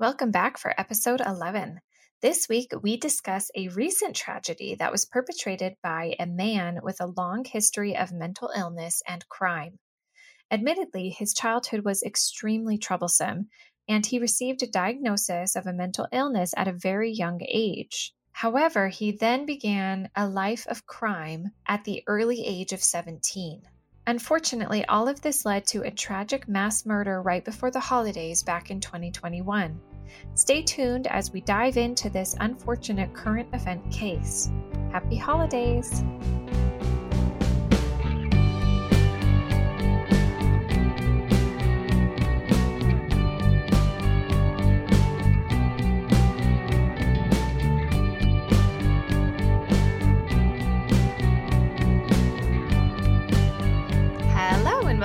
Welcome back for episode 11. This week, we discuss a recent tragedy that was perpetrated by a man with a long history of mental illness and crime. Admittedly, his childhood was extremely troublesome, and he received a diagnosis of a mental illness at a very young age. However, he then began a life of crime at the early age of 17. Unfortunately, all of this led to a tragic mass murder right before the holidays back in 2021. Stay tuned as we dive into this unfortunate current event case. Happy holidays!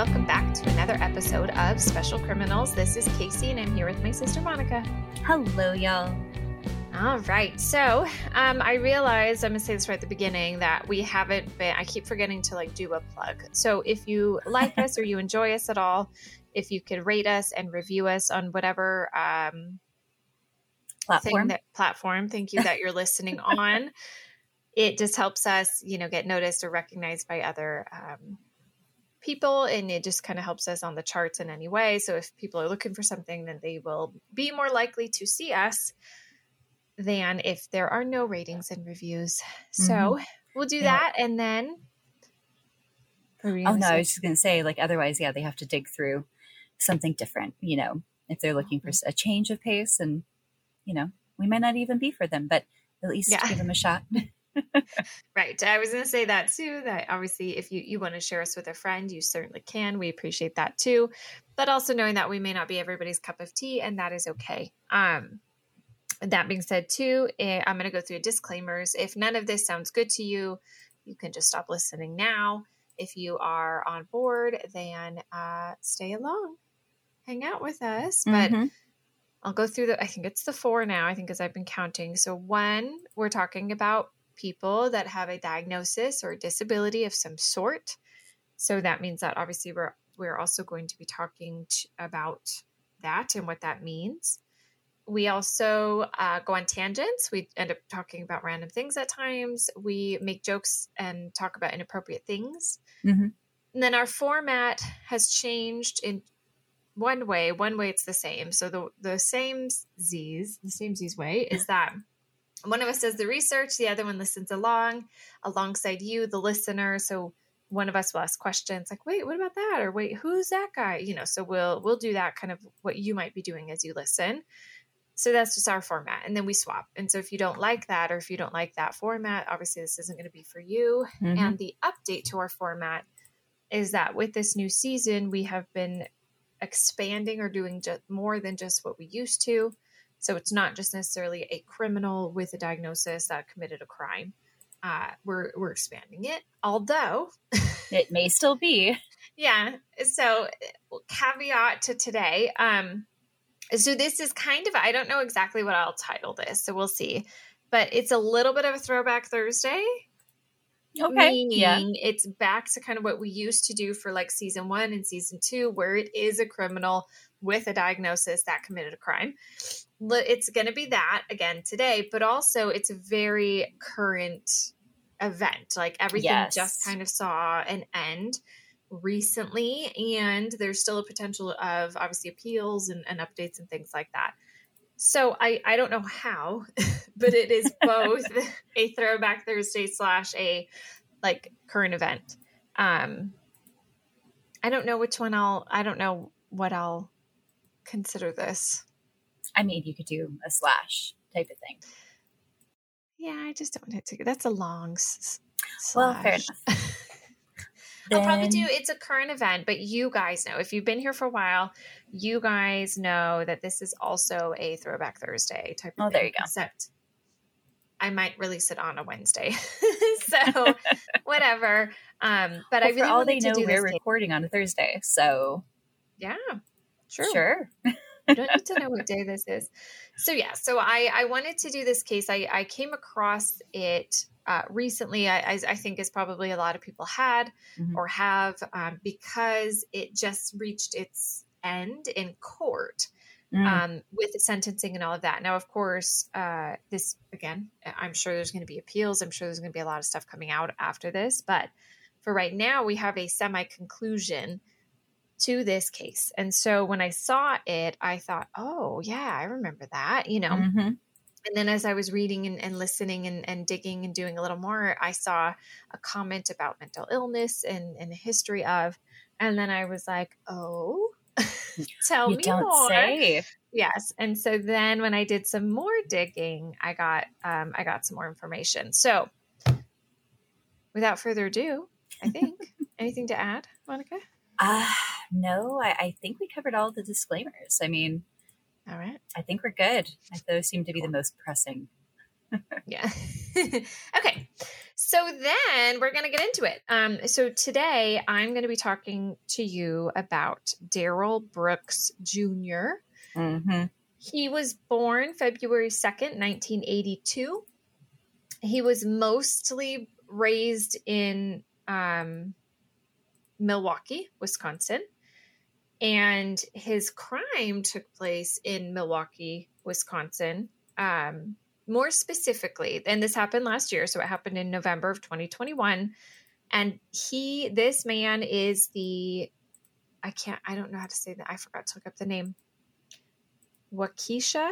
Welcome back to another episode of Special Criminals. This is Casey, and I'm here with my sister Monica. Hello, y'all. All right. So um, I realized I'm gonna say this right at the beginning that we haven't been. I keep forgetting to like do a plug. So if you like us or you enjoy us at all, if you could rate us and review us on whatever um, Platform. that platform, thank you that you're listening on. It just helps us, you know, get noticed or recognized by other um, people, and it just kind of helps us on the charts in any way. So if people are looking for something, then they will be more likely to see us than if there are no ratings and reviews. So Mhm. we'll do Yeah. that, and then. What were you Oh no, I was just gonna say, like, otherwise, yeah, they have to dig through something different, you know, if they're looking for Mm-hmm. a change of pace, and you know, we might not even be for them, but at least Yeah. give them a shot. Right. I was going to say that too. That obviously, if you, you want to share us with a friend, you certainly can. We appreciate that too. But also knowing that we may not be everybody's cup of tea, and that is okay. Um, that being said, too, eh, I'm going to go through disclaimers. If none of this sounds good to you, you can just stop listening now. If you are on board, then uh, stay along, hang out with us. But Mhm. I'll go through the, I think it's the four now, I think, as I've been counting. So, one, we're talking about people that have a diagnosis or a disability of some sort. So, that means that obviously we're, we're also going to be talking about that and what that means. We also uh, go on tangents. We end up talking about random things at times. We make jokes and talk about inappropriate things. Mhm. And then our format has changed in one way. One way it's the same. So the the same Z's, the same Z's way is that one of us does the research, the other one listens along alongside you, the listener. So one of us will ask questions like, "Wait, what about that?" or "Wait, who's that guy?" You know. So we'll we'll do that kind of what you might be doing as you listen. So that's just our format, and then we swap. And so if you don't like that, or if you don't like that format, obviously this isn't going to be for you. Mhm. And the update to our format is that with this new season, we have been expanding or doing just more than just what we used to. So it's not just necessarily a criminal with a diagnosis that committed a crime. Uh, we're we're expanding it, although it may still be. yeah. So caveat to today. Um, so this is kind of I don't know exactly what I'll title this, so we'll see. But it's a little bit of a throwback Thursday Okay. meaning Yeah. it's back to kind of what we used to do for like season one and season two, where it is a criminal with a diagnosis that committed a crime. It's going to be that again today, but also it's a very current event. Like everything Yes. just kind of saw an end recently, and there's still a potential of obviously appeals and, and updates and things like that. So I, I don't know how, but it is both a throwback Thursday slash a like current event. Um, I don't know which one I'll. I don't know what I'll consider this. I mean, you could do a slash type of thing. Yeah, I just don't want it to. That's a long. s- s- Well, fair slash. enough. I'll probably do it's a current event, but you guys know if you've been here for a while, you guys know that this is also a throwback Thursday type of Oh, there thing, you go. Except I might release it on a Wednesday. so whatever. Um, but I really for all they to know, do we're recording on a Thursday, so Yeah. True. sure. You don't need to know what day this is. So yeah, so I I wanted to do this case. I I came across it uh, recently. I, I I think as probably a lot of people had Mhm. or have um, because it just reached its end in court. Mm. um, with sentencing and all of that. Now, of course, uh, this again, I'm sure there's going to be appeals. I'm sure there's going to be a lot of stuff coming out after this. But for right now, we have a semi conclusion to this case. And so when I saw it, I thought, oh, yeah, I remember that, you know. Mhm. And then as I was reading and, and listening and, and digging and doing a little more, I saw a comment about mental illness and, and the history of. And then I was like, oh, tell You me more. say. Yes. And so then when I did some more digging, I got um, I got some more information. So without further ado, I think anything to add, Monica? Uh, no, I, I think we covered all the disclaimers. I mean, All right. I think we're good. Those seem to be the most pressing. Yeah. okay. So then we're going to get into it. Um, so today I'm going to be talking to you about Darrell Brooks Jr. Mm-hmm. He was born February 2nd, 1982. He was mostly raised in um, Milwaukee, Wisconsin. And his crime took place in Milwaukee, Wisconsin. Um, more specifically, and this happened last year, so it happened in November of 2021. And he, this man is the, I can't, I don't know how to say that. I forgot to look up the name. Waukesha?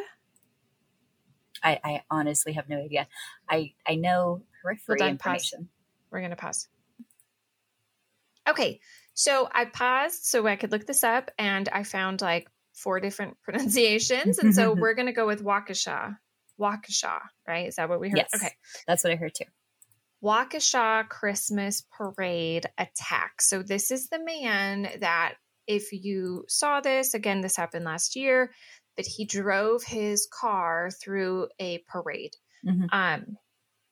I, I honestly have no idea. I, I know periphery Hold on, pause. information. We're going to pause. Okay, so I paused so I could look this up, and I found like four different pronunciations, and so we're going to go with Waukesha. Waukesha, right? Is that what we heard? Yes. Okay. That's what I heard too. Waukesha Christmas Parade attack. So this is the man that, if you saw this, again, this happened last year, but he drove his car through a parade. Mhm. Um,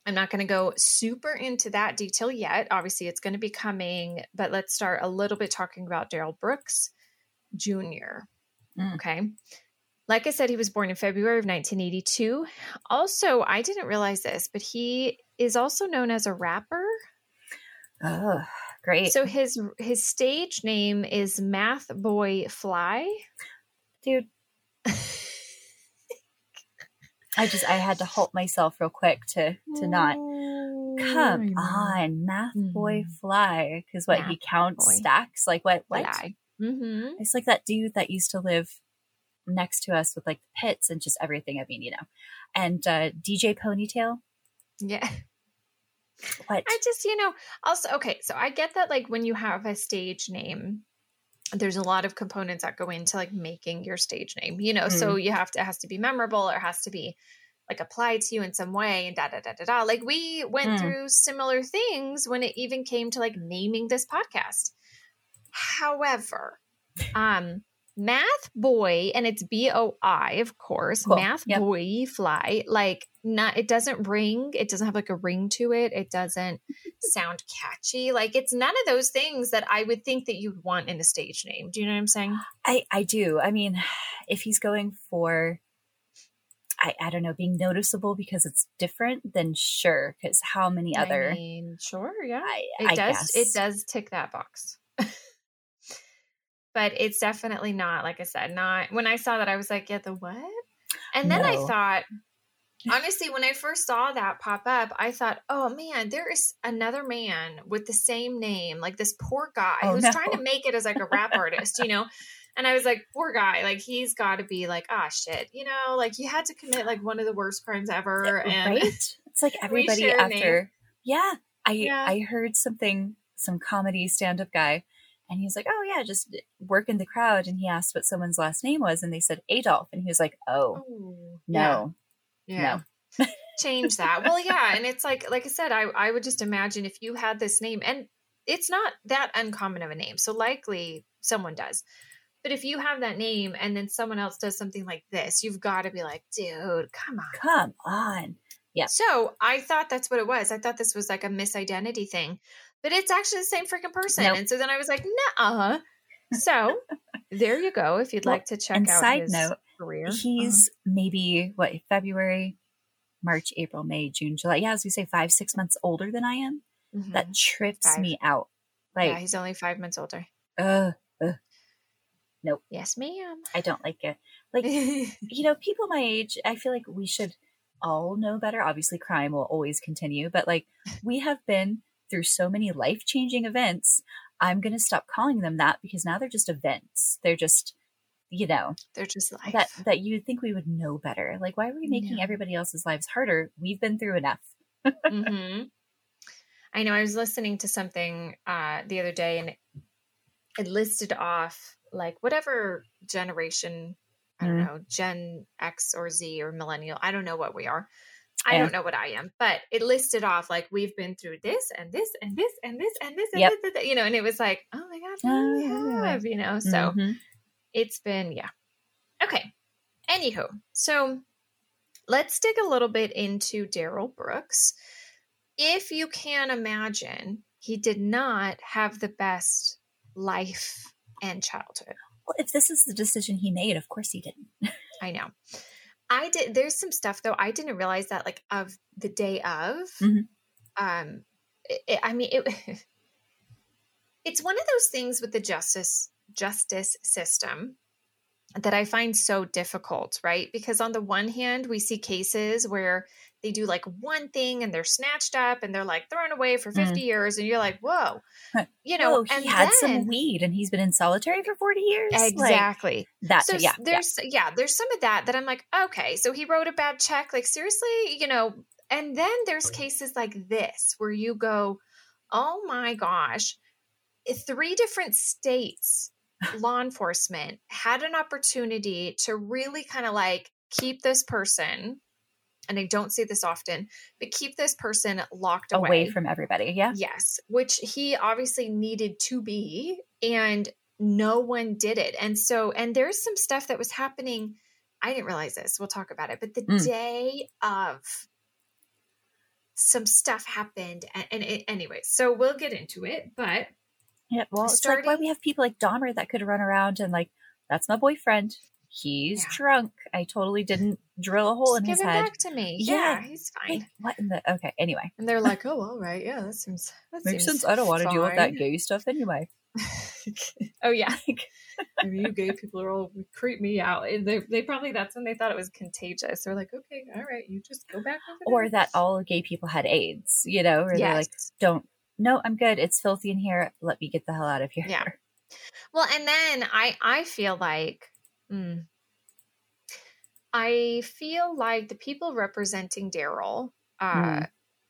I'm not going to go super into that detail yet. Obviously, it's going to be coming, but let's start a little bit talking about Darrell Brooks Jr. Mm. Okay. Like I said, he was born in February of 1982. Also, I didn't realize this, but he is also known as a rapper. Oh, great. So his his stage name is Math Boy Fly. dude, I just, I had to halt myself real quick to, to not. Come on, math boy Mhm. fly. Because what, he Math counts boy. stacks? Like what? What? Mm-hmm. It's like that dude that used to live next to us with like the pits and just everything. I mean, you know, and uh, DJ Ponytail. Yeah. What? I just, you know, also, okay, so I get that, like, when you have a stage name, there's a lot of components that go into like making your stage name, you know, so you have to, it has to be memorable or has to be like applied to you in some way and da da da da da. Like, we went Mm. through similar things when it even came to like naming this podcast. However, um, Math Boy, and it's B O I, of course, Cool. Math Yep. Boy Fly, like, not, it doesn't ring. It doesn't have like a ring to it. It doesn't sound catchy. Like, it's none of those things that I would think that you'd want in a stage name. Do you know what I'm saying? I, I do. I mean, if he's going for, I, I don't know, being noticeable because it's different, then sure. Because how many other? I mean, sure, yeah. I, it I does guess. it does tick that box but it's definitely not like i said not when i saw that i was like yeah the what and then i thought honestly when i first saw that pop up i thought oh man there is another man with the same name like this poor guy Oh, who's no. trying to make it as like a rap artist you know and i was like poor guy like he's got to be like ah shit you know like you had to commit like one of the worst crimes ever and right? It's like everybody after. Yeah, I Yeah. I heard something, some comedy stand up guy, and he was like, "Oh yeah, just work in the crowd." And he asked what someone's last name was, and they said Adolf, and he was like, "Oh Oh, no, Yeah. Change that. Well, yeah. And it's like, like I said, I, I would just imagine if you had this name, and it's not that uncommon of a name. So likely someone does. But if you have that name and then someone else does something like this, you've got to be like, dude, come on. come on." Yeah. So I thought that's what it was. I thought this was like a misidentity thing, but it's actually the same freaking person. Nope. And so then I was like, nah. So there you go. If you'd Well, like to check and out side his note, career, He's maybe what February, March, April, May, June, July. Yeah, as we say, five, six months older than I am. Mhm. That trips Five. me out. yeah, Like, he's only five months older. uh, nope. Yes, ma'am. I don't like it. Like, you know, people my age, I feel like we should all know better. Obviously, crime will always continue, but like, we have been through so many life changing events. I'm going to stop calling them that because now they're just events. They're just, you know, they're just life. that that you would think we would know better. Like, why are we making Yeah. everybody else's lives harder? We've been through enough. mm-hmm. I know I was listening to something uh, the other day and it, listed off like whatever generation, I don't Mhm. know, Gen X or Z or millennial. I don't know what we are. I don't know what I am, but it listed off like we've been through this and this and this and this and this and Yep. this, this, you know, and it was like, oh my gosh, Oh, we yeah. have, you know, so Mhm. it's been yeah okay anywho so let's dig a little bit into darrell brooks if you can imagine he did not have the best life and childhood well, if this is the decision he made, of course he didn't. i know i did there's some stuff though i didn't realize that like of the day of Mhm. um it, it- i mean it it's one of those things with the justice justice system that I find so difficult, right? Because on the one hand, we see cases where they do like one thing and they're snatched up and they're like thrown away for 50 mm. years and you're like, "Whoa." You know, oh, he and had then some weed and he's been in solitary for 40 years. Like, Exactly. that, so yeah, yeah. there's yeah. there's some of that that I'm like, "Okay, so he wrote a bad check." Like seriously, you know, and then there's cases like this where you go, "Oh my gosh, eh, three different states law enforcement had an opportunity to really kind of like keep this person and I don't say this often, but keep this person locked away, away from everybody. Yeah. Yes, which he obviously needed to be and no one did it. And so and there's some stuff that was happening I didn't realize this. We'll talk about it. But the Mm. day of some stuff happened and, and it, anyway, so we'll get into it, but Yeah. Well, it's like why we have people like Dahmer that could run around and like, that's my boyfriend. He's Yeah. drunk. I totally didn't drill a hole just in give his him head. back to me. Yeah. Yeah, he's fine. Like, what in the? Okay. Anyway, And they're like, "Oh, all right, yeah, that seems that makes seems sense. I don't want to deal with that fine." gay stuff anyway. oh yeah, I mean, you gay people are all creep me out. And they they probably that's when they thought it was contagious. They're like, "Okay, all right, you just go back or that all gay people had AIDS. You know, or they're like, don't. No, I'm good. It's filthy in here. Let me get the hell out of here. Yeah. Well, and then I I feel like mm, I feel like the people representing Darrell uh, Mm.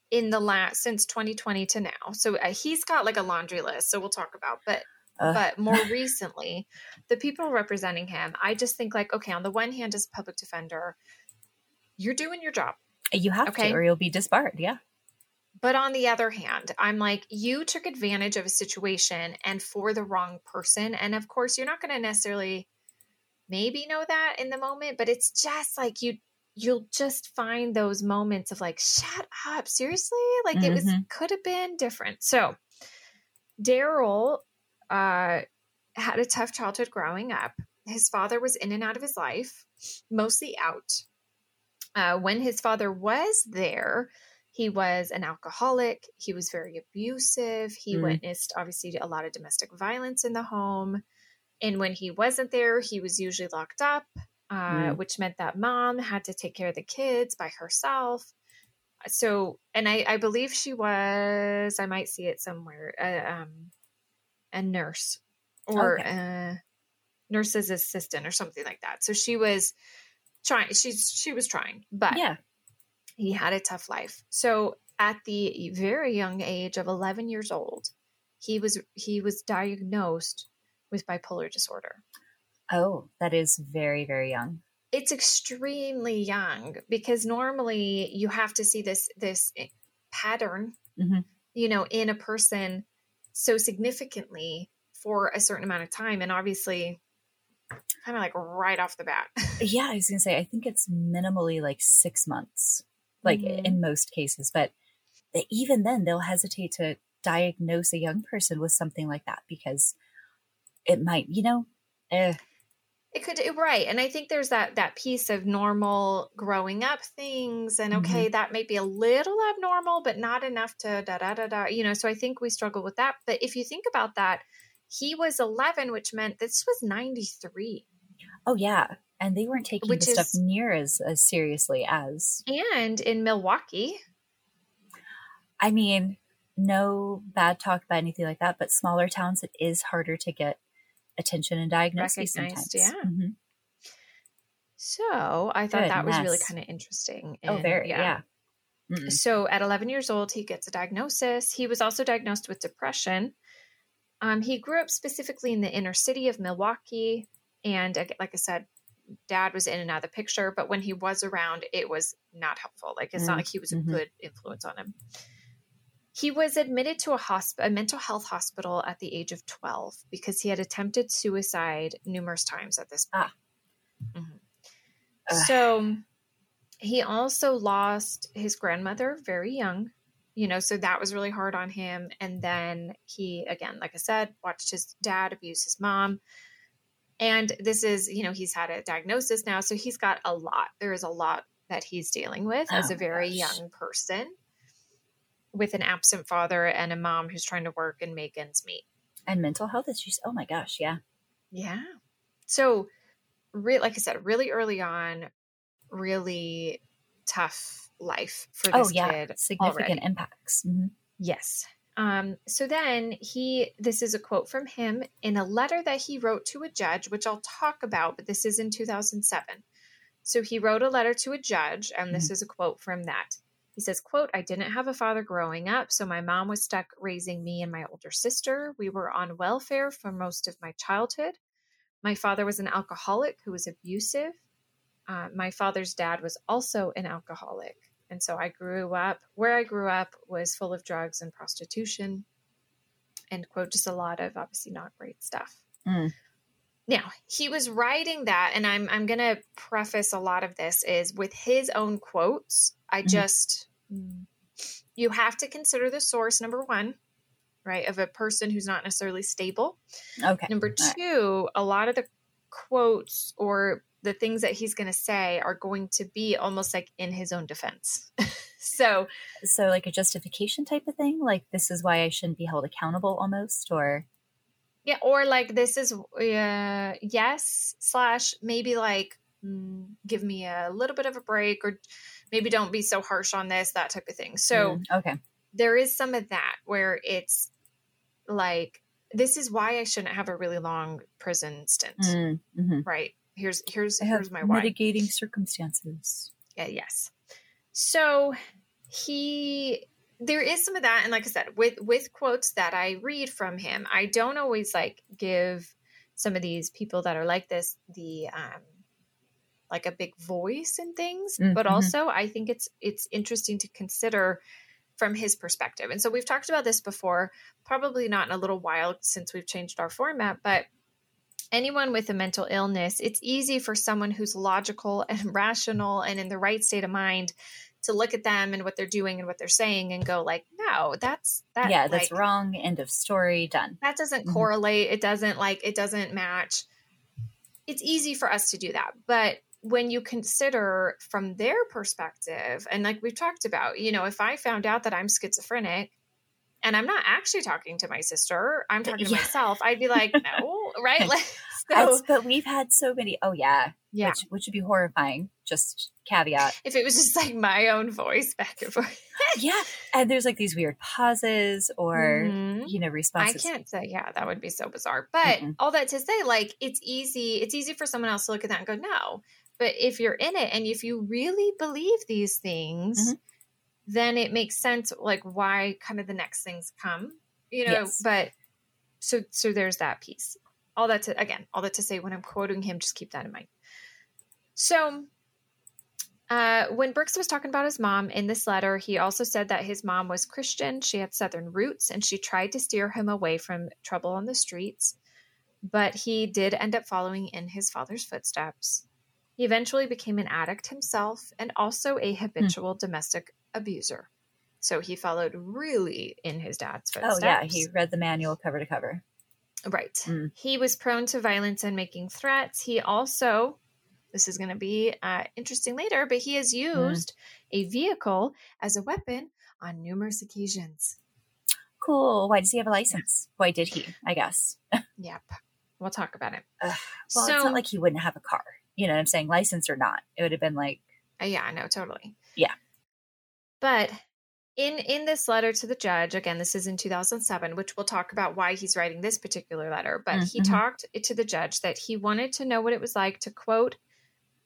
in the last since 2020 to now. So uh, he's got like a laundry list. So we'll talk about, but Ugh. but more recently, the people representing him, I just think like, okay, on the one hand, as a public defender, you're doing your job. You have Okay. to, or you'll be disbarred. Yeah. But on the other hand, I'm like, you took advantage of a situation and for the wrong person. And of course, you're not going to necessarily maybe know that in the moment, but it's just like you you'll just find those moments of like, shut up, seriously? Like it was Mhm. could have been different. So Darrell uh had a tough childhood growing up. His father was in and out of his life, mostly out. Uh, when his father was there, he was an alcoholic. He was very abusive. He Mm. witnessed, obviously, a lot of domestic violence in the home. And when he wasn't there, he was usually locked up, uh, Mm. which meant that mom had to take care of the kids by herself. So, and I, I believe she was, I might see it somewhere, uh, um, a nurse or Okay. nurse's assistant or something like that. So she was trying, she's, she was trying, but Yeah. he had a tough life. So at the very young age of 11 years old, he was he was diagnosed with bipolar disorder. Oh, that is very, very young. It's extremely young because normally you have to see this this eh, pattern, Mhm. you know, in a person so significantly for a certain amount of time and obviously kind of like right off the bat. Yeah, I was gonna say I think it's minimally like six months, like Mhm. in most cases. But even then, they'll hesitate to diagnose a young person with something like that because it might, you know, eh, It could right, and I think there's that that piece of normal growing up things, and okay, that may be a little abnormal, but not enough to da da da da. You know, so I think we struggle with that. But if you think about that, he was 11, which meant this was 93. oh yeah. And they weren't taking Which the stuff near as, as seriously as, And in Milwaukee, I mean, no bad talk about anything like that, but smaller towns, it is harder to get attention and diagnosis sometimes. yeah. Mhm. so I thought that was really kind of interesting. Oh, And, very, yeah. Mm-mm. So at 11 years old, he gets a diagnosis. He was also diagnosed with depression. Um, he grew up specifically in the inner city of Milwaukee. And like I said, dad was in and out of the picture. But when he was around, it was not helpful. Like it's Mm, not like he was a mhm. good influence on him. He was admitted to a, hosp- a mental health hospital at the age of 12 because he had attempted suicide numerous times at this point. Ah. Mhm. So he also lost his grandmother very young, you know, so that was really hard on him. And then he, again, like I said, watched his dad abuse his mom. And this is, you know, he's had a diagnosis now. So he's got a lot. There is a lot that he's dealing with as Oh a very gosh. young person with an absent father and a mom who's trying to work and make ends meet. And mental health issues. Oh my gosh. Yeah. Yeah. So, re- like I said, really early on, really tough life for Oh this yeah. kid. Significant already. impacts. Mhm. Yes. Um, so then he, this is a quote from him in a letter that he wrote to a judge, which I'll talk about, but this is in 2007. So he wrote a letter to a judge, and this is a quote from that. He says, quote, I didn't have a father growing up, so my mom was stuck raising me and my older sister. We were on welfare for most of my childhood. My father was an alcoholic who was abusive. Uh, my father's dad was also an alcoholic. And so I grew up, where I grew up was full of drugs and prostitution. and, quote, just a lot of obviously not great stuff. Mm. Now, he was writing that, and I'm I'm gonna preface a lot of this is with his own quotes. I Mhm. just mm, you have to consider the source, number one, right, of a person who's not necessarily stable. Okay. Number All right. two, a lot of the quotes or the things that he's going to say are going to be almost like in his own defense. so, So, like a justification type of thing? Like, this is why I shouldn't be held accountable almost? Or, yeah, or like this is, uh, yes, slash maybe like, mm, give me a little bit of a break or maybe don't be so harsh on this, that type of thing. So, Mm, okay. there is some of that where it's like, this is why I shouldn't have a really long prison stint, Mm, mhm. right? Here's here's here's my why. mitigating circumstances. Yeah, yes. So he there is some of that and like I said with with quotes that I read from him, I don't always like give some of these people that are like this the um like a big voice and things, Mm, but mhm. also I think it's it's interesting to consider from his perspective. And so we've talked about this before, probably not in a little while since we've changed our format, but anyone with a mental illness, it's easy for someone who's logical and rational and in the right state of mind to look at them and what they're doing and what they're saying and go like, no, that's that. yeah, that's like, wrong. End of story. Done. That doesn't Mhm. correlate. It doesn't like it doesn't match. It's easy for us to do that, but when you consider from their perspective, and like we've talked about, you know, if I found out that I'm schizophrenic and I'm not actually talking to my sister, I'm talking to Yeah. myself, I'd be like, no, right? Like, so but we've had so many. Oh, yeah. yeah. Which, which would be horrifying. Just caveat. if it was just like my own voice back and forth. yeah. And there's like these weird pauses or, Mhm. you know, responses. I can't say, yeah, that would be so bizarre. But Mm-mm. all that to say, like, it's easy. It's easy for someone else to look at that and go, no. But if you're in it and if you really believe these things, Mhm. then it makes sense, like, why kind of the next things come, you know. Yes. But so, so there's that piece. All that to again, all that to say, when I'm quoting him, just keep that in mind. So, uh, when Brooks was talking about his mom in this letter, he also said that his mom was Christian. She had Southern roots and she tried to steer him away from trouble on the streets. But he did end up following in his father's footsteps. He eventually became an addict himself and also a habitual domestic abuser. So he followed really in his dad's footsteps. Oh, yeah. He read the manual cover to cover. Right. Mm. He was prone to violence and making threats. He also, this is going to be uh, interesting later, but he has used a vehicle as a weapon on numerous occasions. Cool. Why does he have a license? Why did he? I guess. Yep. We'll talk about it. Ugh. Well, so, it's not like he wouldn't have a car. You know what I'm saying? License or not. It would have been like, Uh, yeah, no, totally. Yeah. But in in this letter to the judge, again, this is in 2007, which we'll talk about why he's writing this particular letter. But he Mhm. talked to the judge that he wanted to know what it was like to quote.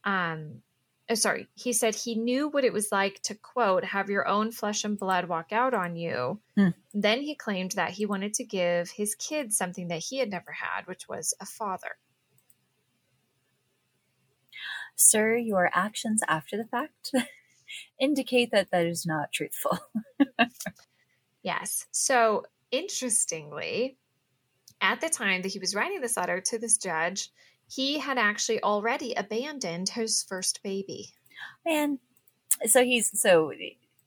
Um, oh, sorry, he said he knew what it was like to quote have your own flesh and blood walk out on you. Hmm. Then he claimed that he wanted to give his kids something that he had never had, which was a father. sir, your actions after the fact indicate that that is not truthful. Yes. So interestingly, at the time that he was writing this letter to this judge, he had actually already abandoned his first baby. Man, so he's so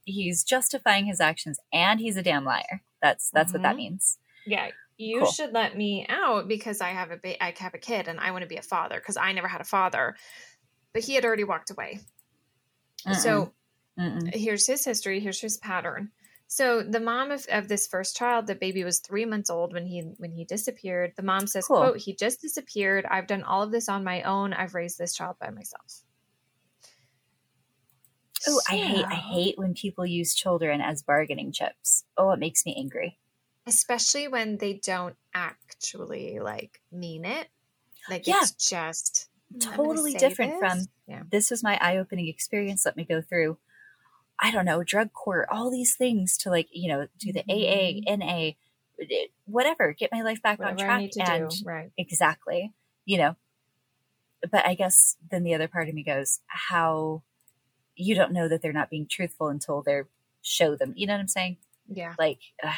he's justifying his actions and he's a damn liar. That's that's what that Mhm. means. Yeah. You Cool. should let me out because I have a ba- I have a kid and I want to be a father because I never had a father. But he had already walked away. So Mm-mm. here's his history here's his pattern so the mom of, of this first child the baby was three months old when he when he disappeared the mom says Cool. quote he just disappeared i've done all of this on my own i've raised this child by myself Oh, I hate I hate when people use children as bargaining chips. Oh, it makes me angry. especially when they don't actually like mean it like Yeah. it's just Totally different this." from- yeah This was my eye-opening experience. Let me go through I don't know, drug court, all these things to like, you know, do the mm-hmm. AA, NA, eh, whatever, get my life back on whatever i track and do right exactly, you know. But I guess then the other part of me goes, how you don't know that they're not being truthful until they're show them. You know what I'm saying? yeah Like ugh,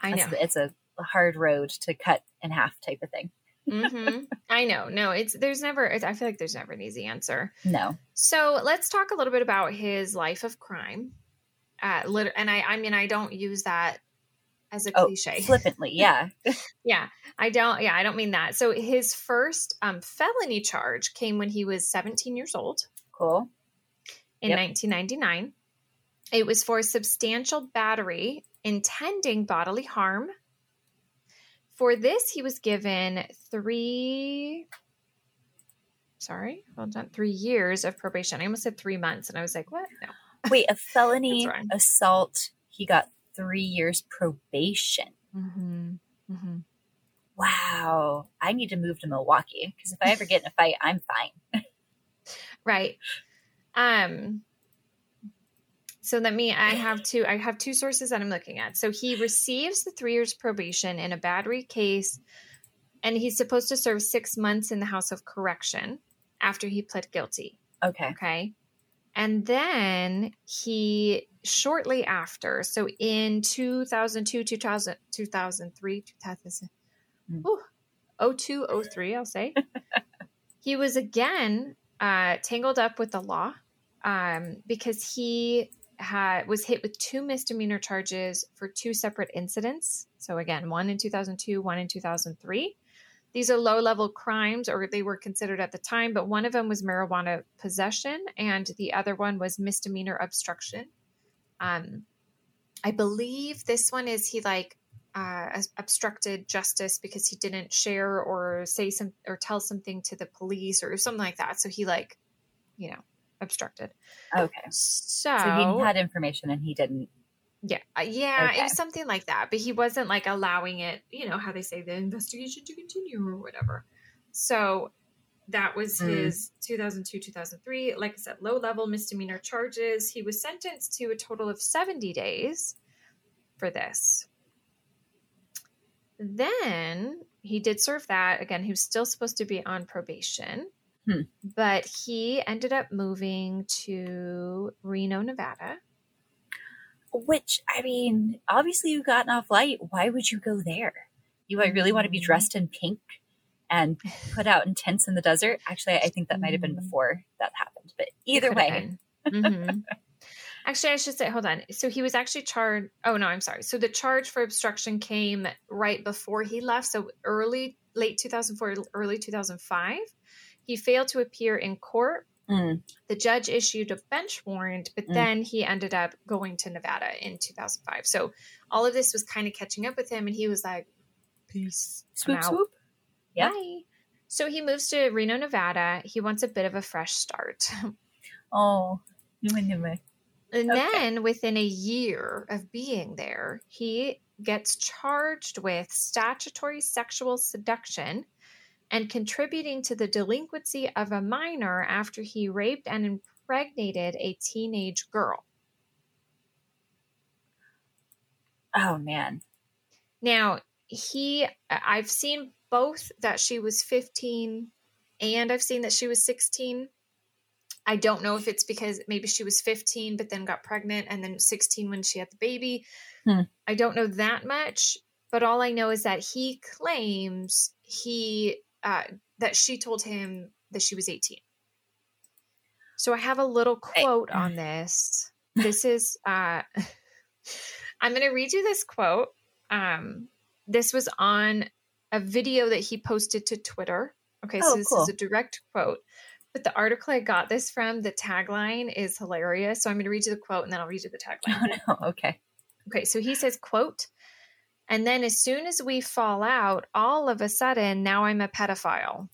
i know it's, it's a hard road to cut in half type of thing. Hmm i know no it's there's never i feel like there's never an easy answer No. So let's talk a little bit about his life of crime. Uh, lit- and I, I mean, I don't use that as a Oh, cliche. flippantly, yeah. yeah, I don't. Yeah, I don't mean that. So his first um, felony charge came when he was 17 years old Cool. in Yep. 1999. It was for substantial battery intending bodily harm. For this, he was given three. Sorry, hold on. Three years of probation. I almost said three months, and I was like, "What? No." Wait, a felony assault, he got three years probation. Mm-hmm. Mm-hmm. Wow. I need to move to Milwaukee because if I ever get in a fight, I'm fine. Right. Um. So let me. I have two. I have two sources that I'm looking at. So he receives the three years probation in a battery case, and he's supposed to serve six months in the House of Correction after he pled guilty. Okay. Okay. And then he shortly after, so in 2002, 2000, 2003, 2000, Mm. ooh, 02, 03, I'll say, he was again uh, tangled up with the law um, because he had was hit with two misdemeanor charges for two separate incidents. So again, one in 2002, one in 2003. These are low level crimes, or they were considered at the time, but one of them was marijuana possession, and the other one was misdemeanor obstruction. Um, I believe this one is he like uh, obstructed justice because he didn't share or say some or tell something to the police or something like that. So he like, you know, obstructed. Okay. So, So he had information and he didn't. yeah, uh, yeah, it was something like that. But he wasn't like allowing it, you know, how they say the investigation to continue or whatever. So that was Mm. his 2002, 2003. Like I said, low level misdemeanor charges. He was sentenced to a total of 70 days for this. Then he did serve that. Again, he was still supposed to be on probation. Hmm. But he ended up moving to Reno, Nevada. Which, I mean, obviously you've gotten off light. Why would you go there? You really want to be Mhm. dressed in pink and put out in tents in the desert. Actually, I think that might have been Mhm. before that happened. But either way. Mhm. actually, I should say, hold on. So he was actually charged. Oh no, I'm sorry. So the charge for obstruction came right before he left. So early, late 2004, early 2005. He failed to appear in court. Mm. The judge issued a bench warrant, but Mm. then he ended up going to Nevada in 2005. So all of this was kind of catching up with him, and he was like, "Peace, swoop swoop. Yeah. Bye." So he moves to Reno, Nevada. He wants a bit of a fresh start. Oh, and okay. then within a year of being there, he gets charged with statutory sexual seduction and contributing to the delinquency of a minor after he raped and impregnated a teenage girl. Oh man. Now, he I've seen both that she was 15 and I've seen that she was 16. I don't know if it's because maybe she was 15 but then got pregnant and then 16 when she had the baby. Hmm. I don't know that much, but all I know is that he claims he uh, that she told him that she was 18. So I have a little quote on this. This is uh I'm going to read you this quote. Um this was on a video that he posted to Twitter. Okay, oh, so this cool. is a direct quote. But the article I got this from, the tagline is hilarious. So I'm going to read you the quote and then I'll read you the tagline. Oh, no. Okay. Okay, so he says, quote, and then as soon as we fall out, all of a sudden, now I'm a pedophile.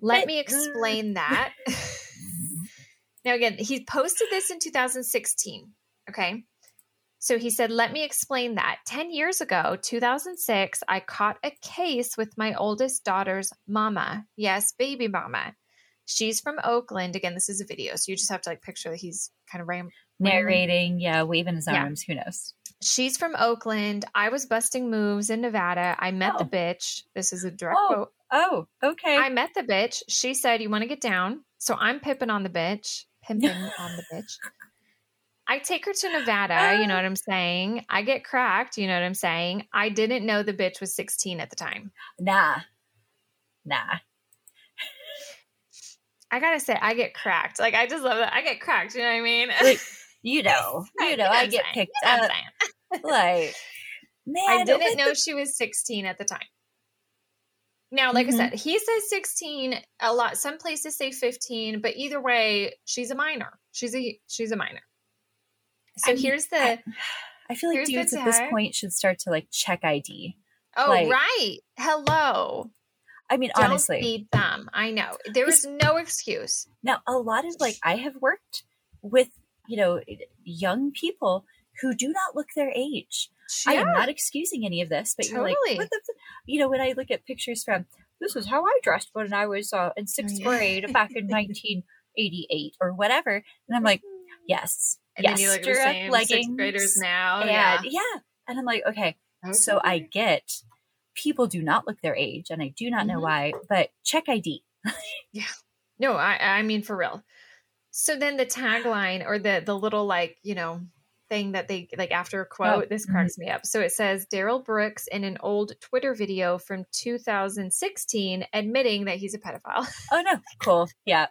Let me explain that. now, again, he posted this in 2016. Okay. So he said, Let me explain that. 10 years ago, 2006, I caught a case with my oldest daughter's mama. Yes, baby mama. She's from Oakland. Again, this is a video. So you just have to like picture that he's kind of ram- narrating. Yeah, waving his arms. Yeah. Who knows? She's from Oakland. I was busting moves in Nevada. I met oh. the bitch. This is a direct oh. quote. Oh, okay. I met the bitch. She said, You want to get down? So I'm pipping on the bitch, pimping on the bitch. I take her to Nevada, you know what ah. I'm saying? I get cracked, you know what I'm saying? I didn't know the bitch was 16 at the time. Nah. Nah. I gotta say, I get cracked. Like, I just love that. I get cracked, you know what I mean? Like, you know, you know, I get picked up. like, man. I didn't know the- she was 16 at the time. Now, like mm-hmm. I said, he says 16 a lot. Some places say 15, but either way, she's a minor. She's a she's a minor. So I here's the. I, I feel like dudes at this point should start to like check ID. Oh like, right, hello. I mean, Don't honestly, be dumb. I know there is no excuse. Now, a lot of like I have worked with you know young people who do not look their age. I am not excusing any of this, but totally. you're like, you know, when I look at pictures from this is how I dressed when I was uh, in sixth grade back in 1988 or whatever, and I'm like, yes, and yes, then you look the same leggings, graders now. And, yeah. yeah. And I'm like, okay, okay, so I get people do not look their age, and I do not know mm-hmm. why, but check ID. yeah. No, I I mean for real. So then the tagline or the the little like, you know, thing that they like after a quote, oh, this mm-hmm. cracks mm-hmm. me up. So it says darrell Brooks in an old Twitter video from 2016 admitting that he's a pedophile. Oh no. Cool. Yeah.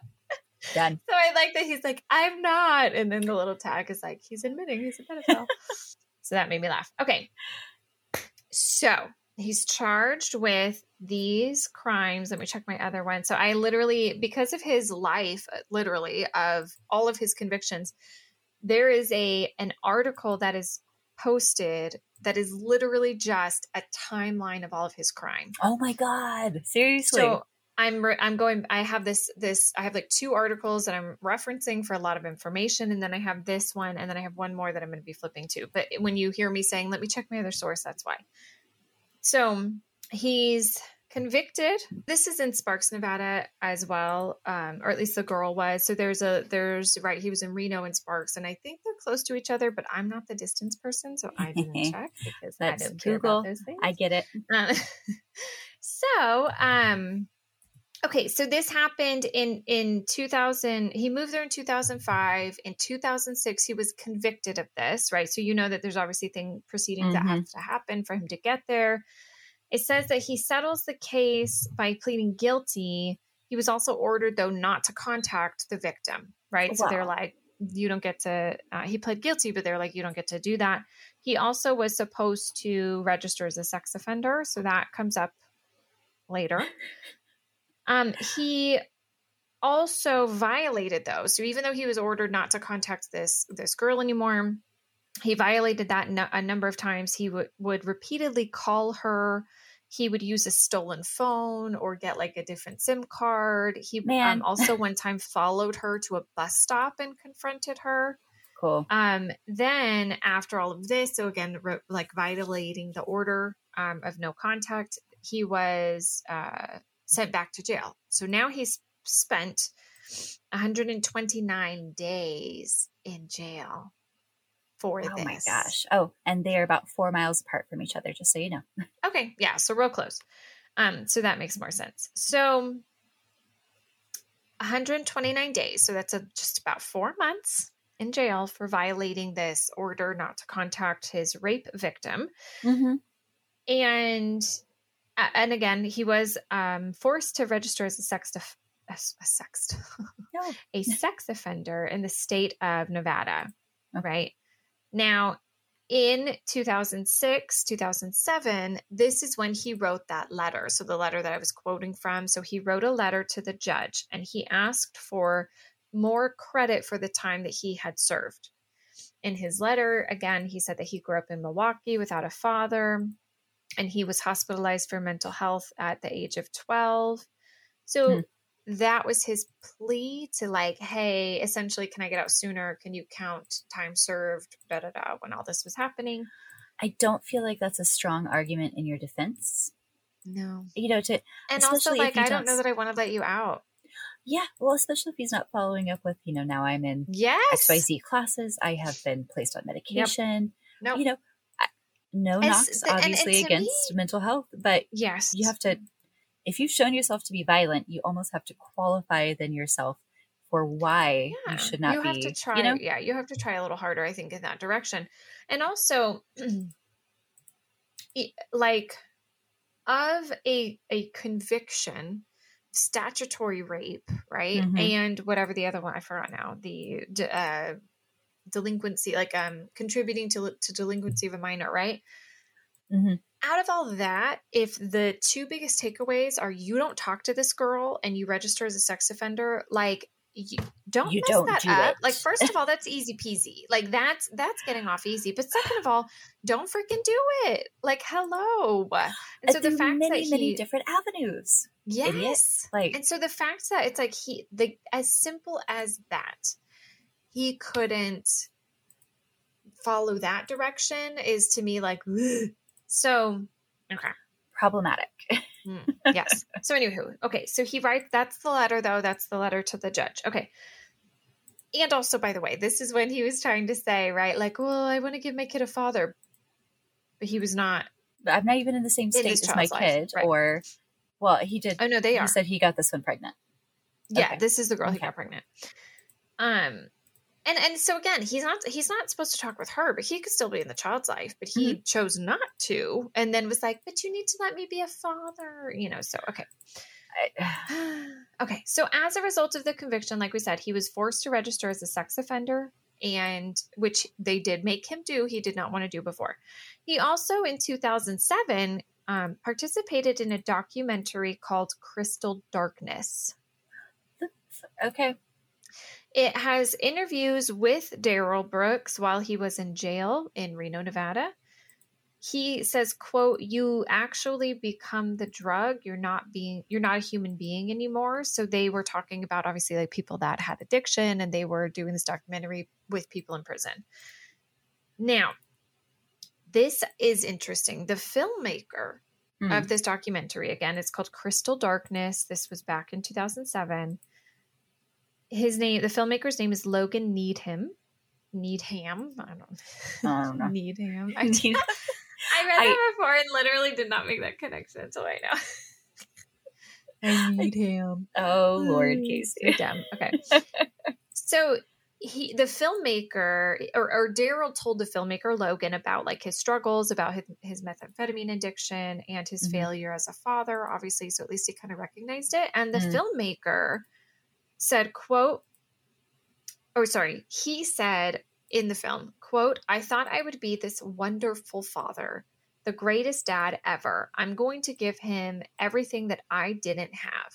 Done. So I like that he's like, I'm not. And then the little tag is like, he's admitting he's a pedophile. so that made me laugh. Okay. So he's charged with these crimes. Let me check my other one. So I literally, because of his life, literally, of all of his convictions, there is a an article that is posted that is literally just a timeline of all of his crime. Oh my god. Seriously. So I'm re- I'm going I have this this I have like two articles that I'm referencing for a lot of information and then I have this one and then I have one more that I'm going to be flipping to. But when you hear me saying let me check my other source that's why. So, he's convicted. This is in Sparks, Nevada as well. Um, or at least the girl was. So there's a there's right he was in Reno and Sparks and I think they're close to each other, but I'm not the distance person so I didn't check because I don't Google. those things. I get it. Uh, so, um Okay, so this happened in in 2000. He moved there in 2005. In 2006, he was convicted of this, right? So you know that there's obviously thing proceedings mm-hmm. that have to happen for him to get there. It says that he settles the case by pleading guilty. He was also ordered, though, not to contact the victim, right? Wow. So they're like, you don't get to. Uh, he pled guilty, but they're like, you don't get to do that. He also was supposed to register as a sex offender, so that comes up later. Um, he also violated those. So even though he was ordered not to contact this this girl anymore, he violated that no- a number of times. He would would repeatedly call her he would use a stolen phone or get like a different SIM card. He um, also one time followed her to a bus stop and confronted her. Cool. Um, then after all of this, so again, re- like violating the order um, of no contact, he was uh, sent back to jail. So now he's spent 129 days in jail for Oh this. my gosh. Oh, and they are about four miles apart from each other, just so you know. Okay, yeah, so real close. Um, so that makes more sense. So 129 days, so that's a, just about four months in jail for violating this order not to contact his rape victim. Mm-hmm. and and again he was um forced to register as a sex def- a, a sex No. a sex offender in the state of Nevada Okay. right now in 2006 2007 this is when he wrote that letter so the letter that I was quoting from so he wrote a letter to the judge and he asked for more credit for the time that he had served in his letter again he said that he grew up in Milwaukee without a father and he was hospitalized for mental health at the age of 12 so Hmm. that was his plea to like hey essentially can i get out sooner? Can you count time served? Da da da when all this was happening. I don't feel like that's a strong argument in your defense. no. You know, to and also like i don't know that i want to let you out. Yeah, well, especially if he's not following up with, you know, now I'm in yes! XYZ classes, I have been placed on medication. no You know, no As- knocks, and- and obviously, against me- mental health, but yes you have to, if you've shown yourself to be violent, you almost have to qualify then yourself for why Yeah, you should not be. you be. have to try you know, yeah you have to try a little harder i think in that direction and also like of a a conviction statutory rape right Mhm. and whatever the other one i forgot now the uh delinquency like um contributing to to delinquency of a minor right Mhm. out of all that if the two biggest takeaways are you don't talk to this girl and you register as a sex offender like you don't You mess don't that do up it. like first of all that's easy peasy like that's that's getting off easy but second of all don't freaking do it like hello and so the fact many, that many he different avenues. yes idiots. Like, and so the fact that it's like he the as simple as that he couldn't follow that direction is to me like ugh. so okay problematic. Mm, yes so anywho okay so he writes that's the letter though that's the letter to the judge okay and also by the way this is when he was trying to say right like well i want to give my kid a father but he was not I'm not even in the same state as my life, kid, right. or, well, he did. oh no they are. he are said he got this one pregnant. yeah Okay. this is the girl who Okay. got pregnant um and and so again he's not he's not supposed to talk with her but he could still be in the child's life but he chose not to and then was like but you need to let me be a father you know so okay. I, okay so as a result of the conviction like we said he was forced to register as a sex offender and which they did make him do he did not want to do before. He also in 2007 um, participated in a documentary called crystal darkness. Okay. It has interviews with Darrell Brooks while he was in jail in Reno, Nevada. He says, quote, you actually become the drug. You're not being you're not a human being anymore. So they were talking about obviously like people that had addiction and they were doing this documentary with people in prison. Now, this is interesting. The filmmaker Hmm. of this documentary. Again, it's called Crystal Darkness. This was back in 2007. His name, the filmmaker's name is Logan Needham. Needham. I don't, I don't know. Needham. I, did, I read that before and literally did not make that connection, so I know. I need him. oh, Lord, So Casey. dumb. Okay. so he the filmmaker or, or Darrell told the filmmaker Logan about like his struggles, about his, his methamphetamine addiction and his Mhm. failure as a father, obviously. So at least he kind of recognized it. And the Mhm. filmmaker said, quote, oh sorry, he said in the film, quote, I thought I would be this wonderful father, the greatest dad ever. I'm going to give him everything that I didn't have.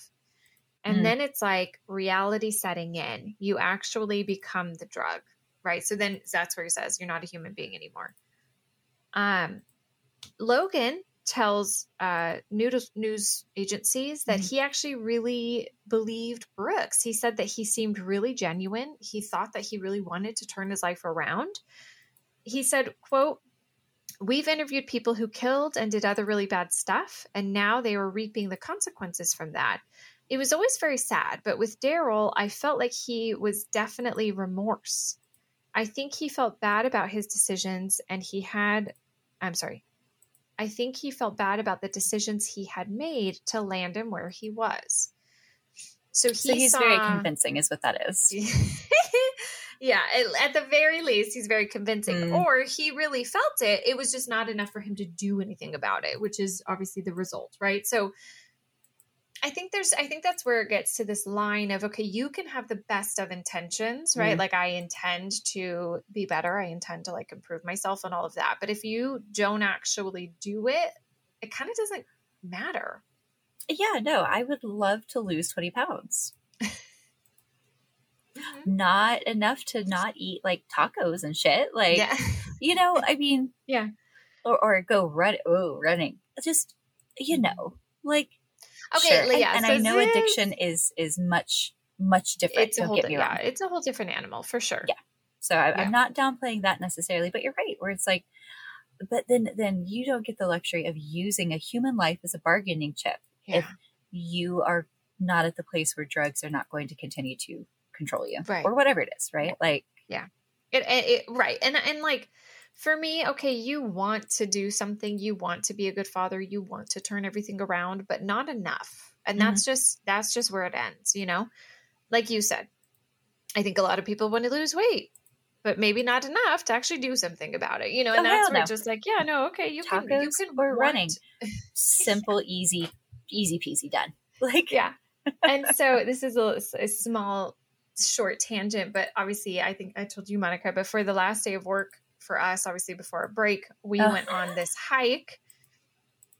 And Mm. then it's like reality setting in. You actually become the drug, right? So then that's where he says you're not a human being anymore. Um, Logan tells uh, news, news agencies that Mhm. he actually really believed Brooks. He said that he seemed really genuine. He thought that he really wanted to turn his life around. He said, quote, We've interviewed people who killed and did other really bad stuff, and now they were reaping the consequences from that. It was always very sad, but with Darrell, I felt like he was definitely remorse. I think he felt bad about his decisions, and he had, I'm sorry, I think he felt bad about the decisions he had made to land him where he was. So he so he's saw, very convincing, is what that is. yeah, at, the very least, he's very convincing. Mm. Or he really felt it. It was just not enough for him to do anything about it, which is obviously the result, right? So I think there's, I think that's where it gets to this line of, okay, you can have the best of intentions, right? Mm. Like I intend to be better. I intend to like improve myself and all of that. But if you don't actually do it, it kind of doesn't matter. Yeah, no, I would love to lose 20 pounds. Mm-hmm. Not enough to not eat like tacos and shit. Like, yeah. you know, I mean, Yeah. Or, or go run, oh, running. Just, you know, like, Okay, sure. And- Leah, And, so I know this- addiction is, is much, much different. It's a whole, get di- me wrong. yeah, it's a whole different animal for sure. Yeah. So I, Yeah. I'm not downplaying that necessarily, but you're right. Where it's like, but then then you don't get the luxury of using a human life as a bargaining chip Yeah. if you are not at the place where drugs are not going to continue to control you Right. or whatever it is, right? Like, It, it, it right and and like for me okay you want to do something you want to be a good father you want to turn everything around but not enough and Mm-hmm. that's just that's just where it ends you know like you said i think a lot of people want to lose weight but maybe not enough to actually do something about it you know and Oh, that's where no. just like yeah no okay you can you Tacos can or want- running. simple, easy, easy peasy done. Like, yeah and so this is a, a small short tangent but obviously i think i told you monica but for the last day of work for us obviously before a break we Oh. went on this hike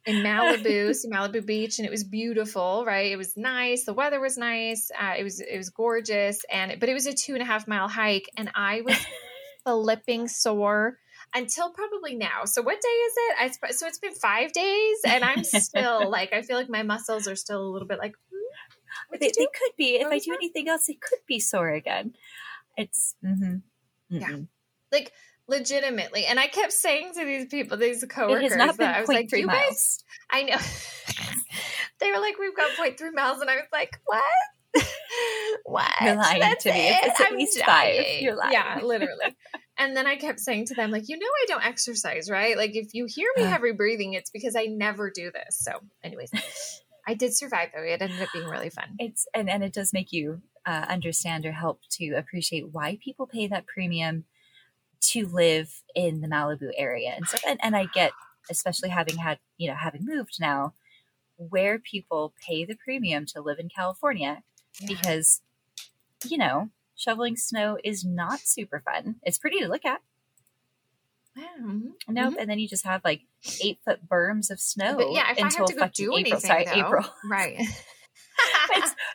in malibu so malibu beach and it was beautiful right it was nice the weather was nice uh, it was it was gorgeous and but it was a two and a half mile hike and i was flipping sore until probably now. So what day is it? I sp- so it's been five days, and I'm still like I feel like my muscles are still a little bit like. Hmm, what they, they could be. If I do that? anything else, it could be sore again. It's, mm-hmm. Yeah. like legitimately, and I kept saying to these people, these coworkers, It has not been that I was like, "You miles. guys, I know." they were like, "We've got 0.3 miles," and I was like, "What?" what? You're lying That's to me. If it's at I'm least five, you're lying. Yeah, literally. and then I kept saying to them, like, you know, I don't exercise, right? Like, if you hear me Uh. heavy breathing, it's because I never do this. So, anyways, I did survive though. It ended up being really fun. it's and and it does make you uh, understand or help to appreciate why people pay that premium to live in the Malibu area and stuff. And, and I get, especially having had you know having moved now, where people pay the premium to live in California because you know shoveling snow is not super fun. It's pretty to look at. Yeah, mhm. Nope. And then you just have like eight foot berms of snow But yeah, until have to go fucking do April. anything, Sorry, though, April. right?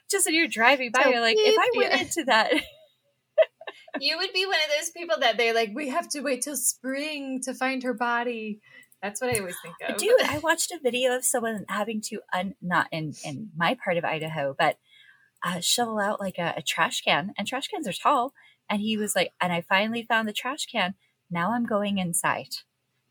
Just when you're driving by, So you're like, if I went yeah. into that you would be one of those people that they're like, we have to wait till spring to find her body. That's what I always think of. Dude, I watched a video of someone having to un not in in my part of Idaho, but uh, shovel out like a, a trash can, and trash cans are tall. And he was like, and I finally found the trash can. Now I'm going inside.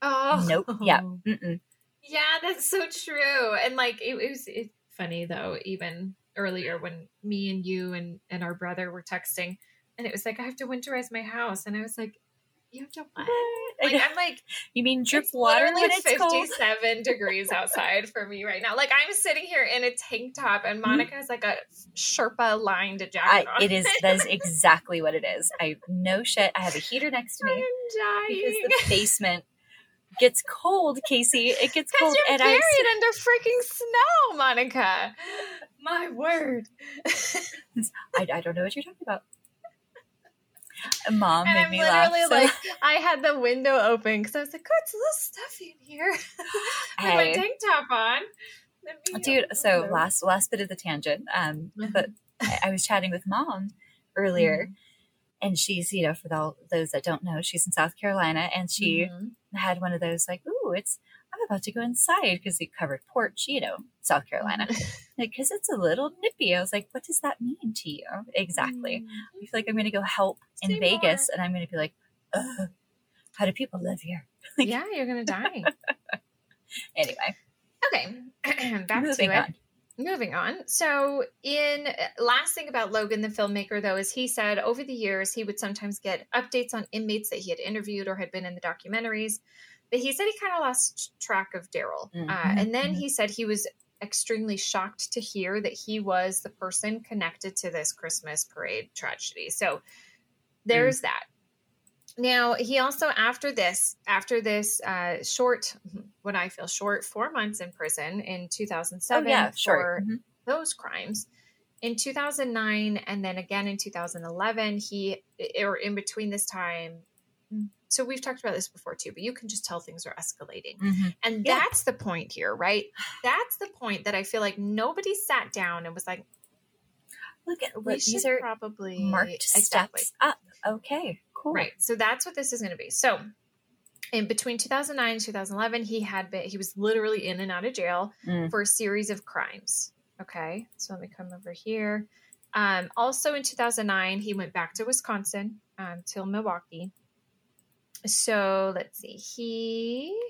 oh Nope. Yeah. Mm-mm. Yeah, that's so true. And like it, it was it's funny though, even earlier when me and you and, and our brother were texting and it was like, I have to winterize my house. And I was like, You have to what? Like I'm like You mean drip water when it's cold? 57 degrees outside for me right now. Like I'm sitting here in a tank top and Monica has like a Sherpa lined jacket Mm-hmm. I, it is that is exactly what it is. I no shit. I have a heater next to me. I'm me because the basement gets cold, Casey. It gets cold, and buried I under freaking snow, Monica. My word. I I don't know what you're talking about. Mom and made I'm me laugh. literally so- like, I had the window open because I was like, oh, it's a little stuffy in here. With my tank top on. Dude so last last bit of the tangent um Mhm. but I, I was chatting with mom earlier Mm-hmm. and she's you know for the, those that don't know she's in south carolina and she Mhm. had one of those like ooh it's I'm about to go inside because he covered porch, you know, South Carolina, because it's a little nippy. I was like, what does that mean to you? Exactly. Mm. I feel like I'm going to go help in Say Vegas more. and I'm going to be like, Ugh, how do people live here? yeah, you're gonna die. Anyway, okay, back moving to it. on. Moving on. So, in last thing about Logan, the filmmaker, though, is he said over the years he would sometimes get updates on inmates that he had interviewed or had been in the documentaries. But he said he kind of lost track of Darrell. Uh, Mhm, and then mhm. he said he was extremely shocked to hear that he was the person connected to this Christmas parade tragedy. So, there's that. Now, he also, after this, after this uh, short, what I feel short, four months in prison in 2007 Oh, yeah, for. Mhm. those crimes. In 2009 and then again in 2011, he, or in between this time, so we've talked about this before too, but you can just tell things are escalating. Mhm. And Yeah. that's the point here, right? That's the point that I feel like nobody sat down and was like, Look at look, these are probably marked Exactly. steps up. Okay, cool. Right. So that's what this is going to be. So in between 2009 and 2011, he had been, he was literally in and out of jail Mm. for a series of crimes. Okay. So let me come over here. Um, also in 2009, he went back to Wisconsin, um, till Milwaukee. So let's see. He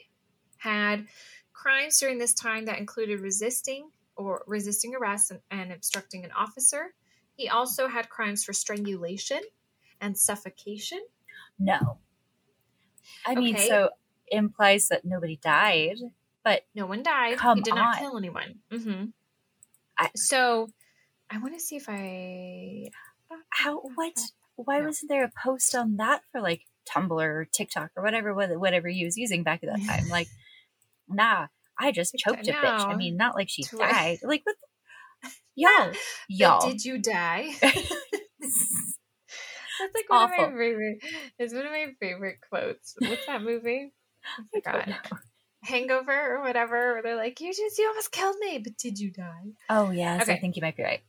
had crimes during this time that included resisting or resisting arrest and, and obstructing an officer. He also had crimes for strangulation and suffocation. No. I mean, Okay. so implies that nobody died, but No one died. Come he did not kill anyone. hmm I- so I want to see if I. how? What? Why No. wasn't there a post on that for like Tumblr or TikTok or whatever, whatever he was using back at that time? Like, nah, I just choked a bitch. I mean, not like she died. Like, what? The, y'all, y'all. Did you die? That's like one of my favorite. It's one of my favorite quotes. What's that movie? I I forgot. know. Hangover or whatever. Where they're like, "You just, you almost killed me, but did you die?" Oh yes, I think you might be right.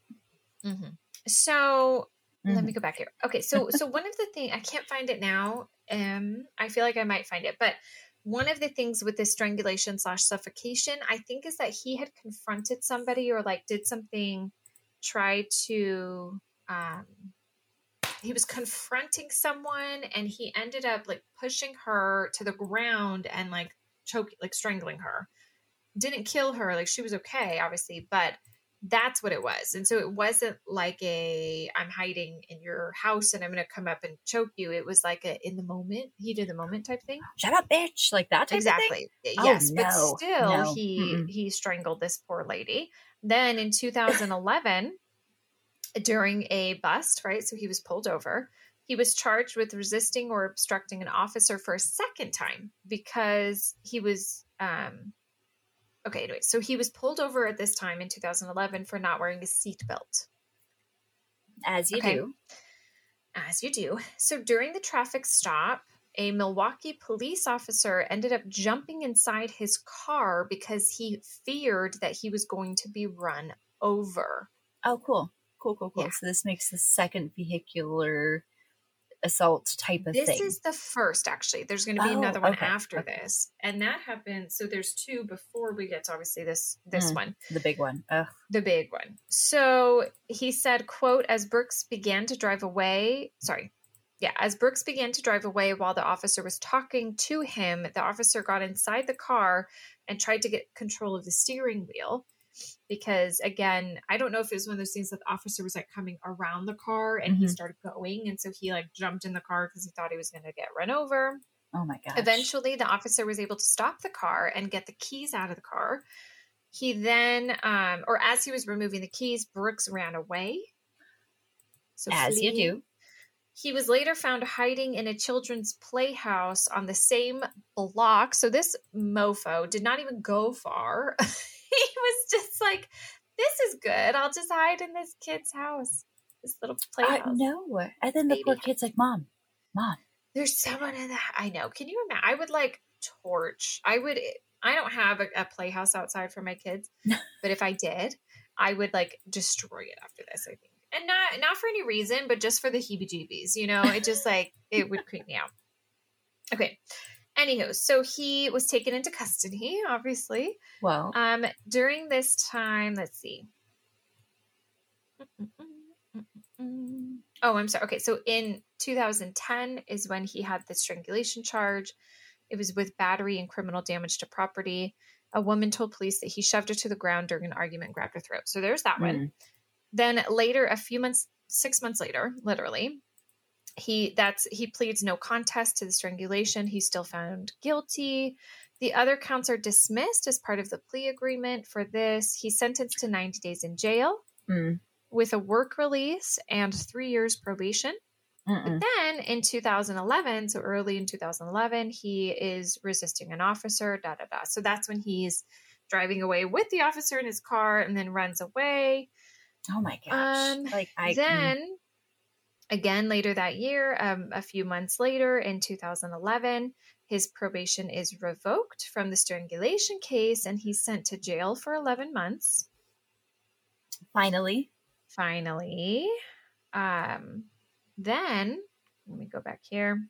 Mm-hmm. So let Mhm. me go back here. Okay, so so one of the thing I can't find it now. Um, I feel like I might find it, but one of the things with this strangulation slash suffocation, I think, is that he had confronted somebody or like did something, try to. Um, he was confronting someone, and he ended up like pushing her to the ground and like choking, like strangling her. Didn't kill her, like she was okay, obviously, but that's what it was. And so it wasn't like a I'm hiding in your house and I'm going to come up and choke you. It was like a in the moment, heat of the moment type thing. Shut up, bitch! Like that type of thing. Exactly. Oh, yes, but still No. he Mm-mm. he strangled this poor lady. Then in 2011 during a bust, right? So he was pulled over. He was charged with resisting or obstructing an officer for a second time because he was um okay, anyway, so he was pulled over at this time in 2011 for not wearing a seatbelt. As you Okay. do. As you do. So during the traffic stop, a Milwaukee police officer ended up jumping inside his car because he feared that he was going to be run over. Oh, cool, cool, cool, cool. Yeah. So this makes the second vehicular assault type of This thing. is the first, actually. There's going to be Oh, another one okay, after okay. this, and that happened. So there's two before we get to obviously this this Mm. one. the big one. Ugh. the big one. So he said, quote, as Brooks began to drive away, sorry. Yeah, as Brooks began to drive away while the officer was talking to him, the officer got inside the car and tried to get control of the steering wheel. Because again, I don't know if it was one of those things that the officer was like coming around the car and he Mhm. started going. And so he like jumped in the car because he thought he was going to get run over. Oh my God. Eventually, the officer was able to stop the car and get the keys out of the car. He then, um, or as he was removing the keys, Brooks ran away. So as you do. He was later found hiding in a children's playhouse on the same block. So this mofo did not even go far. was just like, "This is good. I'll just hide in this kid's house, this little I playhouse." know. And then the Baby poor house. kid's like, "Mom, mom." There's someone in that. I know. Can you imagine? I would like torch. I would. Eh, I don't have a, a playhouse outside for my kids, but if I did, I would like destroy it after this. I think, and not not for any reason, but just for the heebie-jeebies. You know, it just like it would creep me out. Okay. Anywho, so he was taken into custody, obviously. Well, Um, during this time, let's see. Oh, I'm sorry. Okay, so in 2010 is when he had the strangulation charge. It was with battery and criminal damage to property. A woman told police that he shoved her to the ground during an argument and grabbed her throat. So there's that one. mm, Then later, a few months, six months later, literally, he that's he pleads no contest to the strangulation. He's still found guilty. The other counts are dismissed as part of the plea agreement for this. He's sentenced to 90 days in jail mm, with a work release and three years probation. mm-mm. Then in 2011, so early in 2011, he is resisting an officer, da da da. So that's when he's driving away with the officer in his car and then runs away. oh my gosh! Um, like I mm, then again later that year um, a few months later in 2011 his probation is revoked from the strangulation case and he's sent to jail for 11 months. Finally, finally. Um, then let me go back here.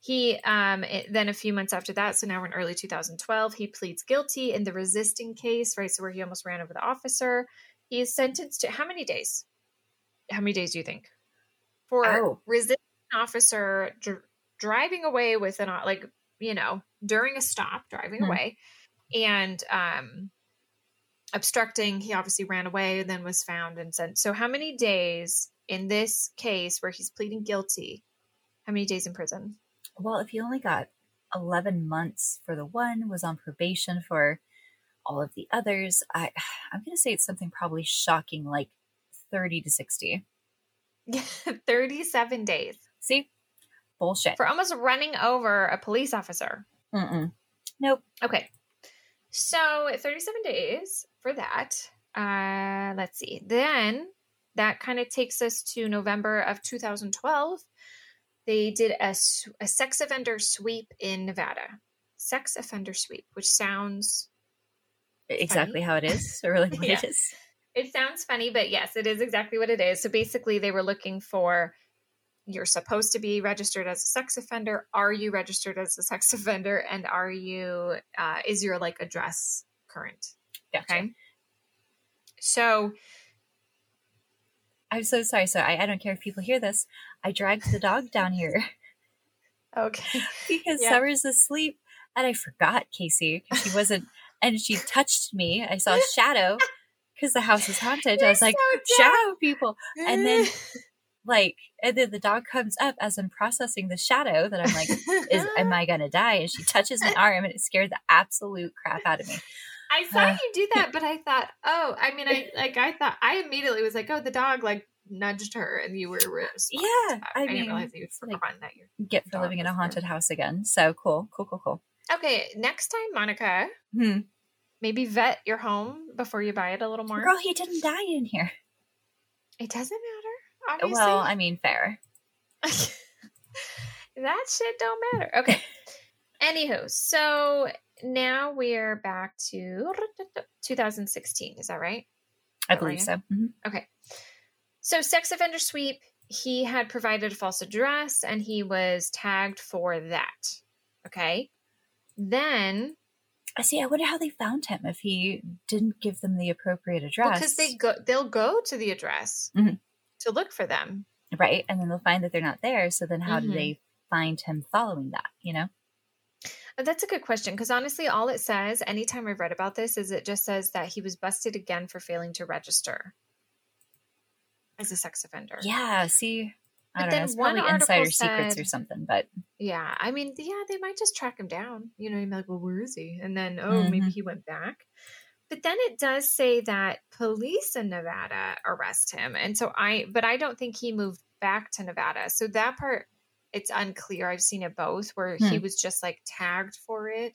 He um, it- then a few months after that so now we're in early 2012 he pleads guilty in the resisting case right so where he almost ran over the officer. He is sentenced to how many days? How many days do you think for Oh. resisting officer dr- driving away with an like you know during a stop driving Hmm. away and um obstructing he obviously ran away and then was found and sent so how many days in this case where he's pleading guilty how many days in prison well, if he only got eleven months for the one, was on probation for all of the others, I I'm gonna say it's something probably shocking, like thirty to sixty. 37 days See, bullshit. for almost running over a police officer Mm-mm. Nope. Okay. So 37 days for that. Uh, let's see. Then that kind of takes us to November of 2012. They did a sex offender sweep in Nevada. Sex offender sweep, which sounds Exactly how it is. So really, what Yeah. it is. It sounds funny, but yes, it is exactly what it is. So basically, they were looking for you're supposed to be registered as a sex offender. Are you registered as a sex offender? And are you, uh, is your like address current? Gotcha. Okay. So, I'm so sorry. So I, I don't care if people hear this. I dragged the dog down here okay. because Yeah. Summer's asleep, and I forgot Casey because she wasn't, and she touched me. I saw a shadow because the house is haunted. I was like, shadow people, and then like, and then the dog comes up as I'm processing the shadow that I'm like, is am I gonna die? And she touches my arm, and it scared the absolute crap out of me. I saw Uh, you do that, but I thought, oh, I mean, I like, I thought, I immediately was like, oh, the dog like nudged her, and you were Yeah. I I, mean, didn't realize you'd it's like- forgotten that you're. Get for living in a haunted house again. So cool, cool, cool, cool. Okay, next time, Monica, Hmm. Maybe vet your home before you buy it a little more. Girl, he didn't die in here. It doesn't matter, obviously. Well, I mean, fair. that shit don't matter. Okay. Anywho, so now we're back to 2016. Is that right? I That believe right? so. Mhm. So, sex offender sweep, he had provided a false address and he was tagged for that. Okay. Then, I see. I wonder how they found him if he didn't give them the appropriate address. because they go, they'll go to the address Mhm. to look for them. right, and then they'll find that they're not there. So then, how Mhm. do they find him following that? You know? Uh, That's a good question because honestly, all it says anytime I've read about this is it just says that he was busted again for failing to register as a sex offender. Yeah. See, I But then know. One probably insider secrets or something. But Yeah, I mean, yeah, they might just track him down. You know, you'd be like, well, where is he? And then, oh, maybe Mhm. he went back. But then it does say that police in Nevada arrest him. And so I, but I don't think he moved back to Nevada. So that part, it's unclear. I've seen it both where he Hmm. was just like tagged for it,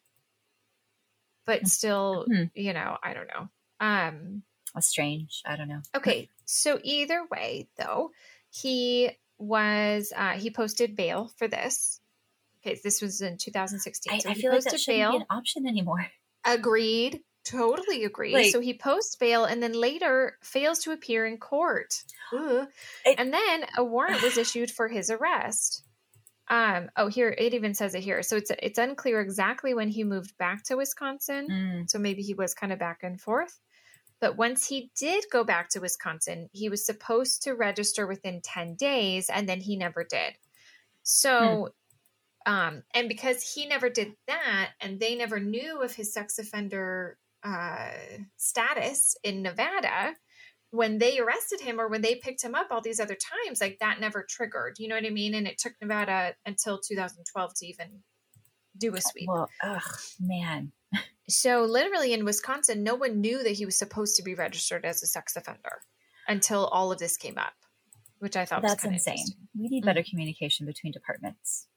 but still, Hmm. you know, I don't know. Um, that's strange. I don't know. Okay, so either way, though, he was uh, he posted bail for this. Okay, this was in 2016. I, so I he feel like posted that shouldn't bail. be an option anymore. Agreed. Totally agree. Like- so he posts bail and then later fails to appear in court. It- and then a warrant was issued for his arrest. Um, oh, here it even says it here. So it's it's unclear exactly when he moved back to Wisconsin. Mm. So maybe he was kind of back and forth. But once he did go back to Wisconsin, he was supposed to register within 10 days and then he never did. So um and because he never did that and they never knew of his sex offender uh status in Nevada, when they arrested him or when they picked him up all these other times, like that never triggered. You know what I mean? And it took Nevada until 2012 to even do a sweep. Well, ugh, man. So literally in Wisconsin, no one knew that he was supposed to be registered as a sex offender until all of this came up, which I thought That's was insane. We need better communication between departments.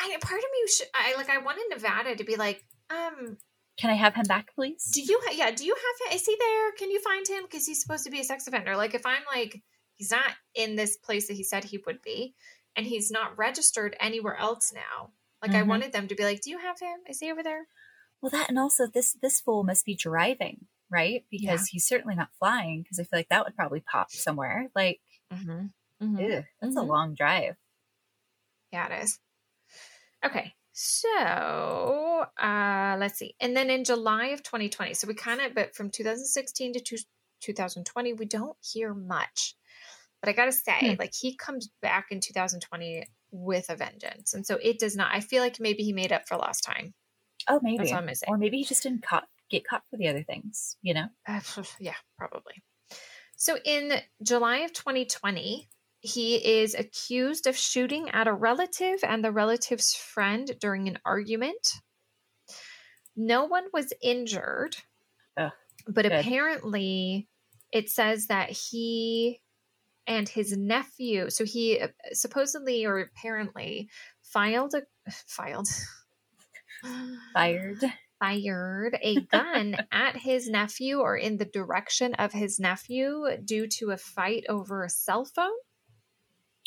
I part of me, should, I like, I wanted Nevada to be like, um, Can I have him back, please? do you, ha- yeah, do you have him? Is he there? Can you find him? Because he's supposed to be a sex offender. Like, if I'm like, he's not in this place that he said he would be, and he's not registered anywhere else now. Like, I Mhm. wanted them to be like, do you have him? Is he over there? Well, that and also this this fool must be driving, right? Because Yeah. he's certainly not flying. Because I feel like that would probably pop somewhere. Like, Mm-hmm. ew, that's a Mhm. long drive. Yeah, it is. Okay. So uh let's see. And then in July of 2020, so we kind of but from 2016 to two, 2020, we don't hear much. But I gotta say, Hmm. like he comes back in 2020 with a vengeance. And so it does not I feel like maybe he made up for lost time. Oh, maybe, That's what I'm gonna or maybe he just didn't caught, get caught for the other things. You know? Uh, yeah, probably. So in July of 2020, he is accused of shooting at a relative and the relative's friend during an argument. No one was injured, Ugh, but good. apparently it says that he and his nephew, so he uh, supposedly or apparently filed a filed Fired. fired a gun at his nephew or in the direction of his nephew due to a fight over a cell phone.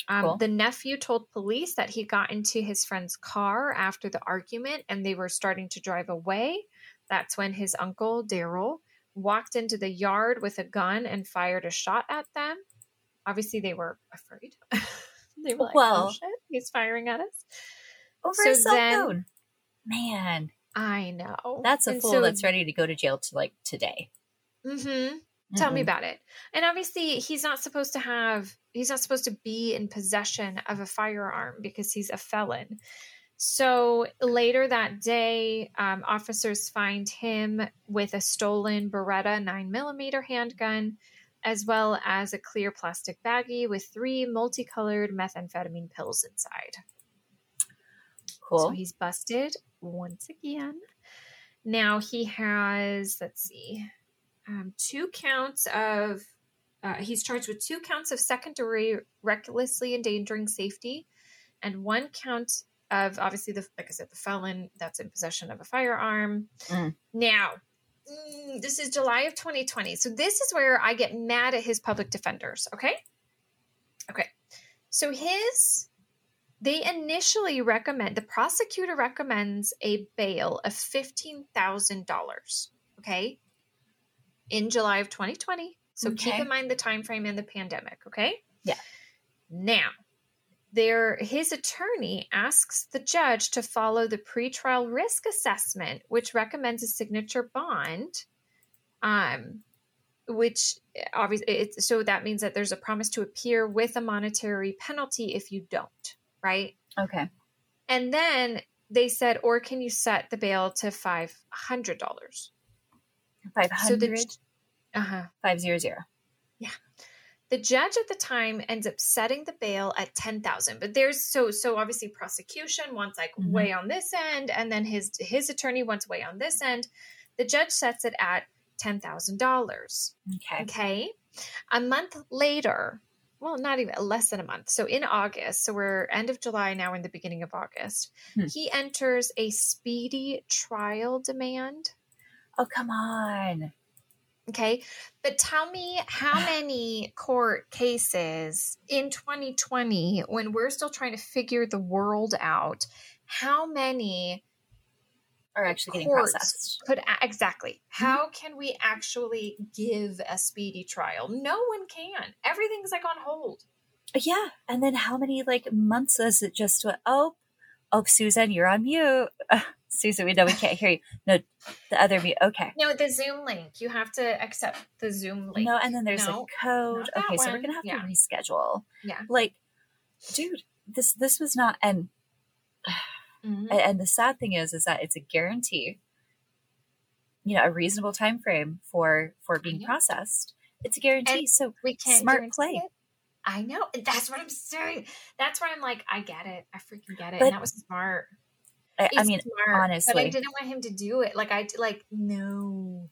Um, Cool. The nephew told police that he got into his friend's car after the argument and they were starting to drive away. That's when his uncle, Darrell, walked into the yard with a gun and fired a shot at them. Obviously, they were afraid. they were like, Well- oh shit, he's firing at us. Over So a cell then- phone. Man, I know. that's a And fool so that's ready to go to jail to like today. Mm-hmm. Tell me Mm-mm. about it. And obviously, he's not supposed to have, he's not supposed to be in possession of a firearm because he's a felon. So later that day, um, officers find him with a stolen Beretta 9mm handgun, as well as a clear plastic baggie with three multicolored methamphetamine pills inside. Cool. So he's busted once again. Now he has, let's see, um, two counts of, uh, he's charged with two counts of secondary recklessly endangering safety and one count of, obviously, the like I said, the felon that's in possession of a firearm. Mm. Now, mm, this is July of 2020. So this is where I get mad at his public defenders, okay? Okay. So his they initially recommend the prosecutor recommends a bail of $15,000, okay? In July of 2020. So keep in mind the time frame and the pandemic, okay? Yeah. Now, there his attorney asks the judge to follow the pretrial risk assessment which recommends a signature bond um which obviously it's so that means that there's a promise to appear with a monetary penalty if you don't right Okay. and then they said or can you set the bail to $500 Five so the uh-huh five zero zero. Yeah. the judge at the time ends up setting the bail at 10,000 but there's so so obviously prosecution wants like Mhm. way on this end and then his his attorney wants way on this end the judge sets it at $10,000 Okay. okay a month later well not even less than a month so in August so we're end of July now in the beginning of August Hmm. he enters a speedy trial demand Oh come on. Okay. But tell me how many court cases in 2020, when we're still trying to figure the world out, how many Are actually getting processed. could a- exactly how can we actually give a speedy trial? No one can. Everything's like on hold. Yeah. And then how many like months is it just went, oh, oh, Susan, you're on mute. Uh, Susan, we know we can't hear you. No, the other mute. Okay. No, the Zoom link. You have to accept the Zoom link. No, and then there's No, a code. Okay, so we're gonna have Yeah. to reschedule. Yeah. Like, dude, this this was not and Mhm. and, and the sad thing is is that it's a guarantee you know a reasonable time frame for for being know. processed it's a guarantee And so We can't Smart play. it. I know. and That's what I'm saying. That's where I'm like, I get it. I freaking get it. But- and that was smart. I, I mean smart, but I didn't want him to do it. Like I like no.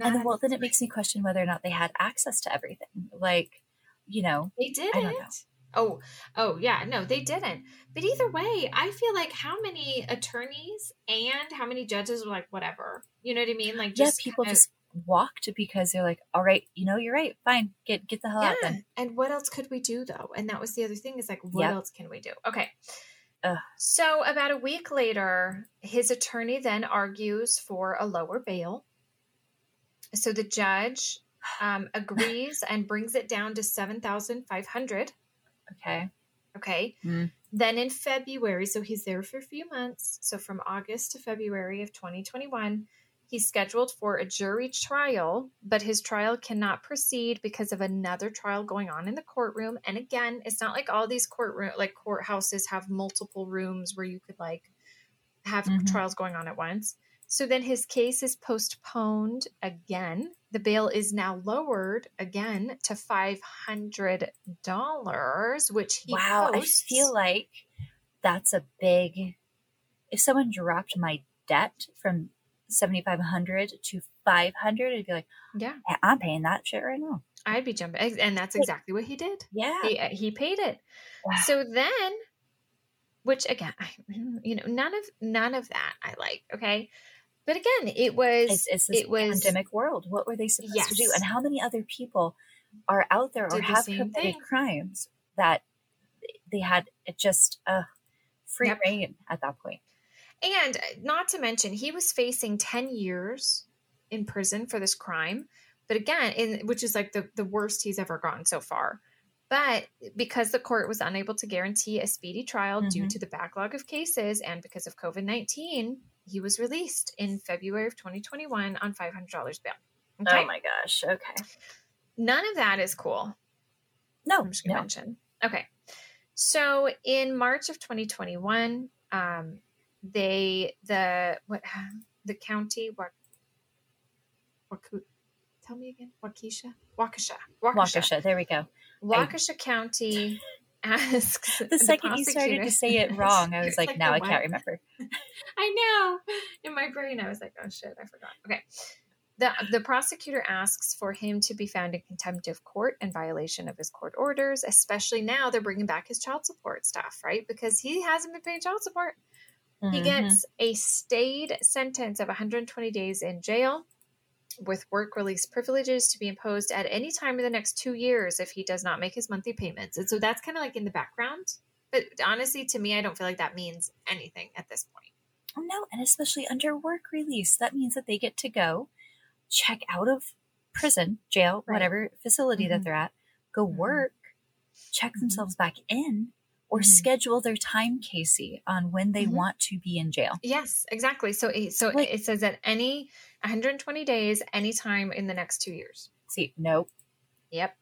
and then, well then it makes me question whether or not they had access to everything like you know They didn't. I don't know. Oh, oh yeah, no, they didn't. But either way, I feel like how many attorneys and how many judges were like, whatever. You know what I mean? Like, yeah people kinda- just walked because they're like all right you know you're right fine get get the hell out then And what else could we do though? And that was the other thing is like, what Yep. else can we do? Okay. Ugh. So about a week later, his attorney then argues for a lower bail. So the judge um, agrees and brings it down to seven thousand five hundred. Okay Okay. Mm. Then in February, so he's there for a few months. So from August to February of 2021, he's scheduled for a jury trial, but his trial cannot proceed because of another trial going on in the courtroom. And again, it's not like all these courtroom like courthouses have multiple rooms where you could like have Mhm. trials going on at once. So then his case is postponed again. The bail is now lowered again to five hundred dollars, which he wow posts. i feel like that's a big if someone dropped my debt from 7500 to 500 i'd be like yeah, i'm paying that shit right now I'd be jumping, and that's exactly what he did. yeah He he paid it. Wow. So then, which again, I, you know, none of none of that I like. Okay, but again, it was it's, it's this it was pandemic world what were they supposed to do and how many other people are out there or Did the have same committed thing. crimes that they had just uh free Yep. reign at that point And not to mention, he was facing 10 years in prison for this crime. But again, in, which is like the, the worst he's ever gotten so far. But because the court was unable to guarantee a speedy trial due Mhm. to the backlog of cases and because of COVID 19, he was released in February of 2021 on $500 bail. Okay. oh my gosh okay None of that is cool. no I'm just going to no mention. Okay. So in March of 2021, um, they the what the county what Waku, tell me again Waukesha Waukesha Waukesha Waukesha, there we go Waukesha County asks the second you started to say it wrong i was like, like now i can't remember I know. In my brain, I was like, oh shit, I forgot. Okay. The, the prosecutor asks for him to be found in contempt of court and violation of his court orders, especially now they're bringing back his child support stuff, right? Because he hasn't been paying child support. He Mhm. gets a stayed sentence of 120 days in jail with work release privileges to be imposed at any time in the next two years if he does not make his monthly payments. And so that's kind of like in the background. But honestly, to me, I don't feel like that means anything at this point. Oh, no, and especially under work release, that means that they get to go check out of prison, jail, Right. whatever facility Mhm. that they're at, go Mhm. work, check Mhm. themselves back in, or Mhm. schedule their time, Casey, on when they Mhm. want to be in jail. Yes, exactly. So, it- so it says that any 120 days, anytime in the next two years. See, nope, Yep.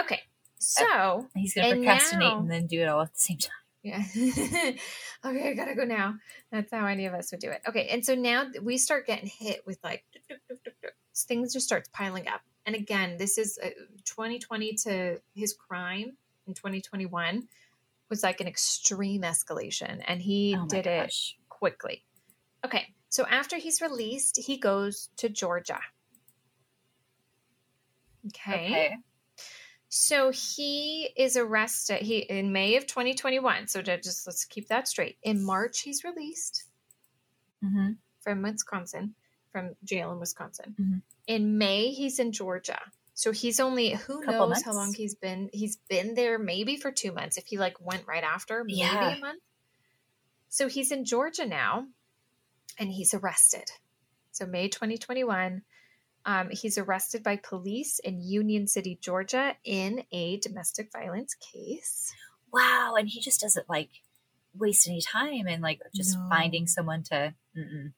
Okay. So, he's going to procrastinate now- and then do it all at the same time. yeah. okay, I gotta go now. That's how any of us would do it. Okay, and so now we start getting hit with like things just starts piling up. And again, this is uh, 2020 to his crime in 2021 was like an extreme escalation, and he Oh did it quickly. Okay, so after he's released, he goes to Georgia. Okay. Okay. So he is arrested he in May of 2021. So to just let's keep that straight. In March he's released hmm from Wisconsin, from jail in Wisconsin. Mhm. In May he's in Georgia. So he's only who Couple knows how long he's been he's been there maybe for 2 months if he like went right after, maybe Yeah. a month. So he's in Georgia now and he's arrested. So May 2021 Um, he's arrested by police in Union City, Georgia, in a domestic violence case. Wow. And he just doesn't like waste any time and like just No. finding someone to. Mm-mm.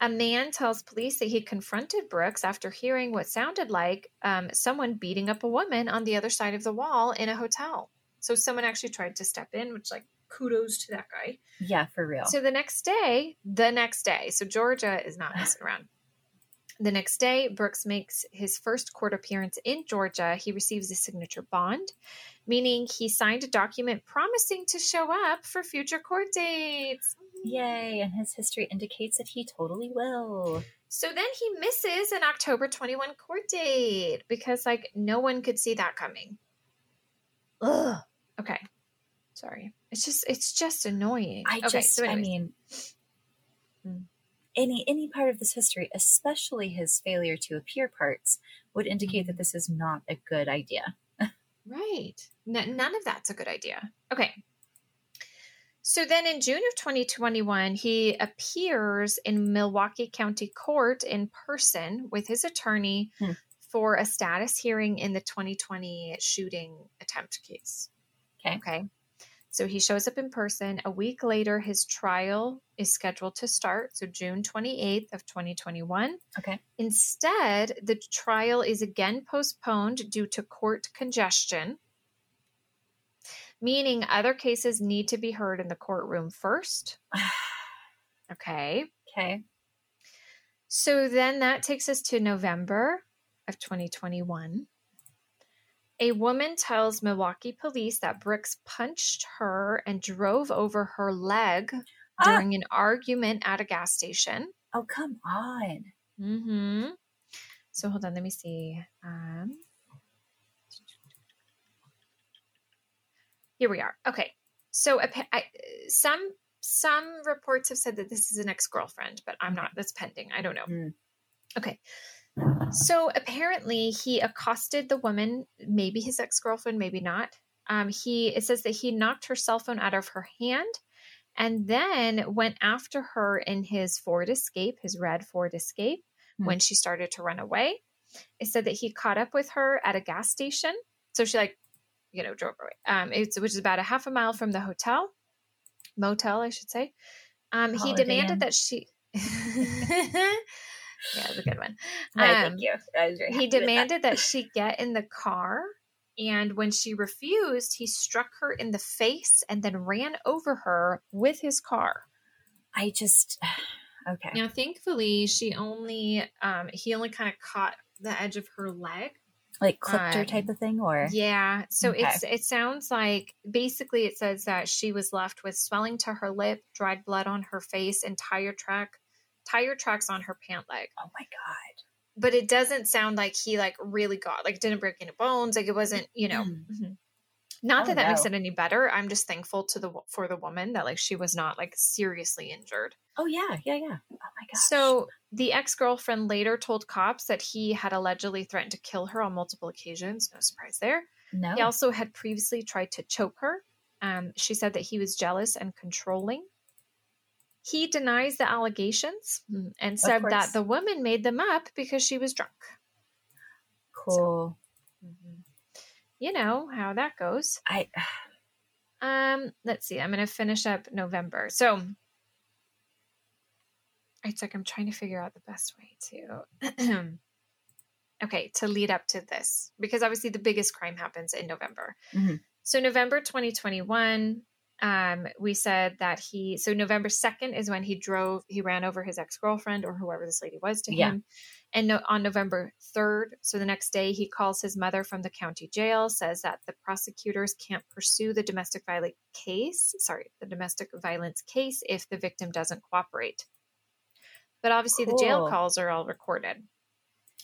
A man tells police that he confronted Brooks after hearing what sounded like um, someone beating up a woman on the other side of the wall in a hotel. So someone actually tried to step in, which, like, kudos to that guy. Yeah, for real. So the next day, the next day, so Georgia is not messing around. The next day, Brooks makes his first court appearance in Georgia. He receives a signature bond, meaning he signed a document promising to show up for future court dates. Yay. And his history indicates that he totally will. So then he misses an October 21 court date because, like, no one could see that coming. Ugh. Okay. Sorry. It's just, it's just annoying. I Okay, just, so I mean, Hmm. any any part of this history, especially his failure to appear parts, would indicate Mm-hmm. that this is not a good idea. Right. N- none of that's a good idea. Okay. So then in June of 2021, he appears in Milwaukee County Court in person with his attorney Hmm. for a status hearing in the 2020 shooting attempt case. Okay. Okay. So he shows up in person. A week later, his trial is scheduled to start. So June 28th of 2021. Okay. Instead, the trial is again postponed due to court congestion, meaning other cases need to be heard in the courtroom first. Okay. Okay. So then that takes us to November of 2021. A woman tells Milwaukee police that Brooks punched her and drove over her leg Ah! during an argument at a gas station. Oh, come on. Mm-hmm. So hold on, let me see. Um, here we are. Okay. So I, some some reports have said that this is an ex girlfriend, but I'm not. That's pending. I don't know. Mm. Okay. So apparently he accosted the woman, maybe his ex girlfriend, maybe not. Um, he it says that he knocked her cell phone out of her hand and then went after her in his Ford Escape, his red Ford Escape, Hmm. when she started to run away. It said that he caught up with her at a gas station. So she like, you know, drove away. Um, it's which is about a half a mile from the hotel, motel, I should say. Um, he Inn. demanded that she. yeah, it's a good one. No, Um, thank you. I was very he with that. demanded that she get in the car. And when she refused, he struck her in the face and then ran over her with his car. I just. Okay. Now, thankfully, she only, um, he only kind of caught the edge of her leg. Like clipped her um, type of thing, or Yeah. So Okay. it's, it sounds like basically it says that she was left with swelling to her lip, dried blood on her face, and tire track, tire tracks on her pant leg. oh my god. but it doesn't sound like he like really got like didn't break any bones like it wasn't you know Mm. Not Oh, that that makes it any better i'm just thankful to the for the woman that like she was not like seriously injured Oh yeah, yeah, yeah. Oh my god. so the ex-girlfriend later told cops that he had allegedly threatened to kill her on multiple occasions no surprise there no. he also had previously tried to choke her um, she said that he was jealous and controlling he denies the allegations mm, and said that the woman made them up because she was drunk cool. You know how that goes. I Um, let's see. I'm going to finish up November. So it's like I'm trying to figure out the best way to. okay, to lead up to this because obviously the biggest crime happens in November. Mhm. So November 2021, um, we said that he. So November 2nd is when he drove. He ran over his ex girlfriend or whoever this lady was to Yeah. him. And no, on November 3rd, so the next day, he calls his mother from the county jail, says that the prosecutors can't pursue the domestic violence case, sorry, the domestic violence case if the victim doesn't cooperate. But obviously, the jail calls are all recorded.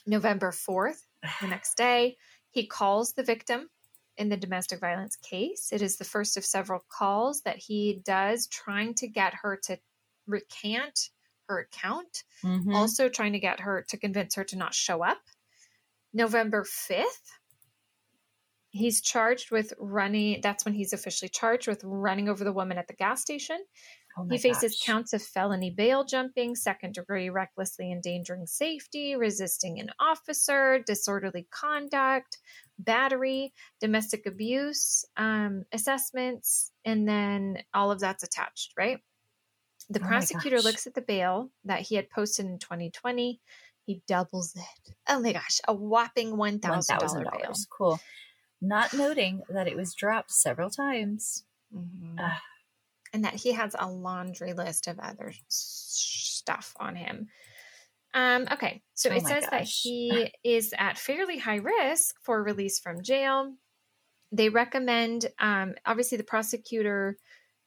November 4th, the next day, he calls the victim in the domestic violence case. It is the first of several calls that he does trying to get her to recant her account Mhm. also trying to get her to convince her to not show up. November 5th, he's charged with running, that's when he's officially charged with running over the woman at the gas station. Oh he faces gosh. counts of felony bail jumping, second degree recklessly endangering safety, resisting an officer, disorderly conduct, battery, domestic abuse um, assessments, and then all of that's attached, right? The Oh prosecutor gosh. looks at the bail that he had posted in 2020. He doubles it. Oh my gosh, a whopping $1,000 $1,000. bail. Cool. Not noting that it was dropped several times. Mhm. Ugh. and that he has a laundry list of other stuff on him. Um, okay, so Oh it says that he is at fairly high risk for release from jail. They recommend, um, obviously, the prosecutor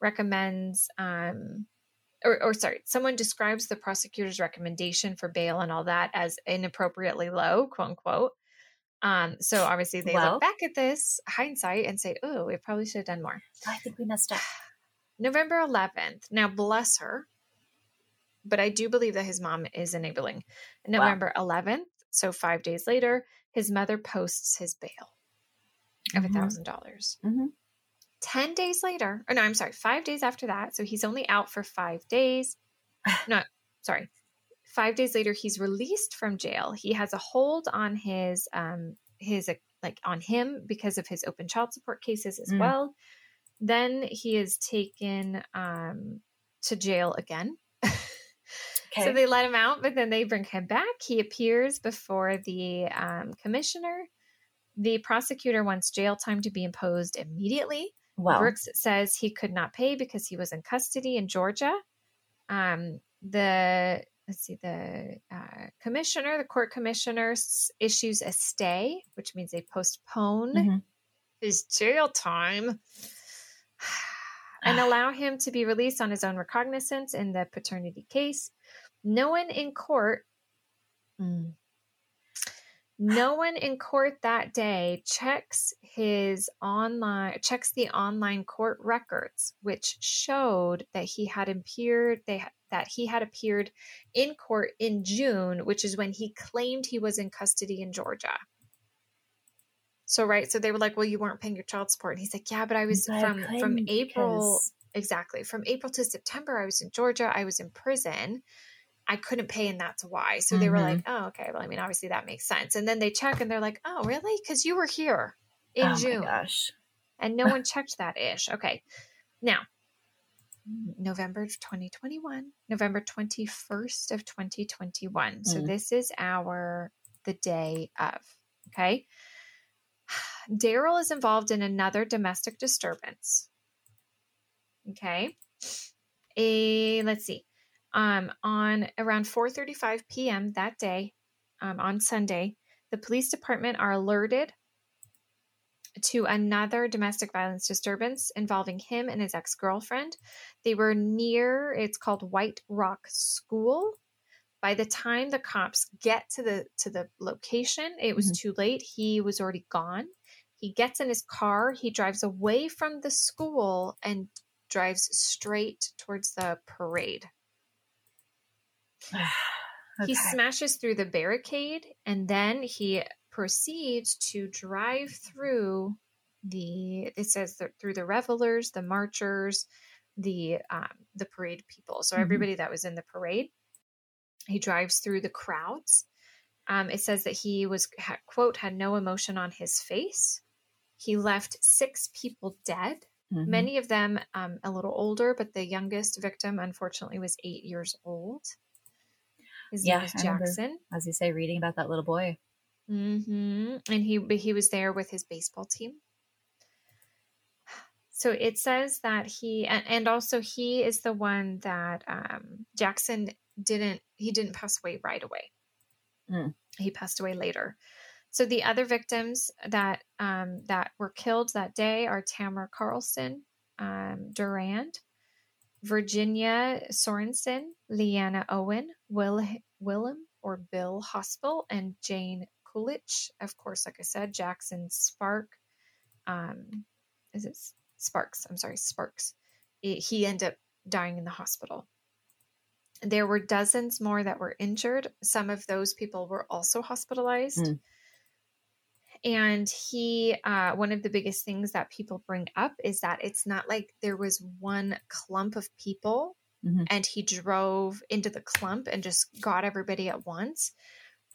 recommends, um, or, or sorry, someone describes the prosecutor's recommendation for bail and all that as inappropriately low, quote unquote. Um, so obviously, they Well- look back at this hindsight and say, "Oh, we probably should have done more." I think we messed up. November 11th. Now, bless her, but I do believe that his mom is enabling. Wow. November 11th, so five days later, his mother posts his bail of a Mhm. $1,000. Dollars Mhm. 10 days later, or no, I'm sorry, five days after that. So he's only out for five days. No, sorry. Five days later, he's released from jail. He has a hold on his, um, his, like on him because of his open child support cases as Mm. well. Then he is taken, um, to jail again. Okay. So they let him out, but then they bring him back. He appears before the um, commissioner. The prosecutor wants jail time to be imposed immediately. Wow. Brooks says he could not pay because he was in custody in Georgia. Um, the let's see, the uh, commissioner, the court commissioner, issues a stay, which means they postpone Mhm. his jail time and allow him to be released on his own recognizance in the paternity case. No one in court. Mm. No one in court that day checks his online checks the online court records, which showed that he had appeared they that he had appeared in court in June, which is when he claimed he was in custody in Georgia. So right, so they were like, "Well, you weren't paying your child support," and he's like, "Yeah, but I was But I from from April because- exactly from April to September. I was in Georgia. I was in prison. I couldn't pay, and that's why." So they were Mhm. like, "Oh, okay. Well, I mean, obviously that makes sense." And then they check, and they're like, "Oh, really? Because you were here in oh June." my gosh. and no one checked that ish. Okay. Now, November 2021, November 21st of 2021. So Mm. this is our the day of. Okay. Darrell is involved in another domestic disturbance. Okay. A let's see. Um on around 4:35 p.m. that day, um, on Sunday, the police department are alerted to another domestic violence disturbance involving him and his ex girlfriend. They were near, it's called White Rock School. By the time the cops get to the to the location, it was too late. He was already gone. He gets in his car, he drives away from the school and drives straight towards the parade. okay. He smashes through the barricade and then he proceeds to drive through the it says that through the revelers, the marchers, the um, the parade people. So Mhm. everybody that was in the parade, he drives through the crowds. Um, it says that he was ha- quote had no emotion on his face. He left six people dead Mhm. many of them um, a little older, but the youngest victim, unfortunately, was eight years old. His Yeah, name is remember. Jackson, as you say, reading about that little boy. Mm-hmm. and he he was there with his baseball team. So it says that he and, and also he is the one that um, Jackson didn't he didn't pass away right away. Mm. He passed away later. So the other victims that um, that were killed that day are Tamara Carlson, um, Durand, Virginia Sorenson, LeAnna Owen, Will Willem or Bill Hospel, and Jane Kulich. Of course, like I said, Jackson Spark. Um, is it Sparks? I'm sorry, Sparks. He ended up dying in the hospital. There were dozens more that were injured. Some of those people were also hospitalized. Mm. And he uh, one of the biggest things that people bring up is that it's not like there was one clump of people Mhm. and he drove into the clump and just got everybody at once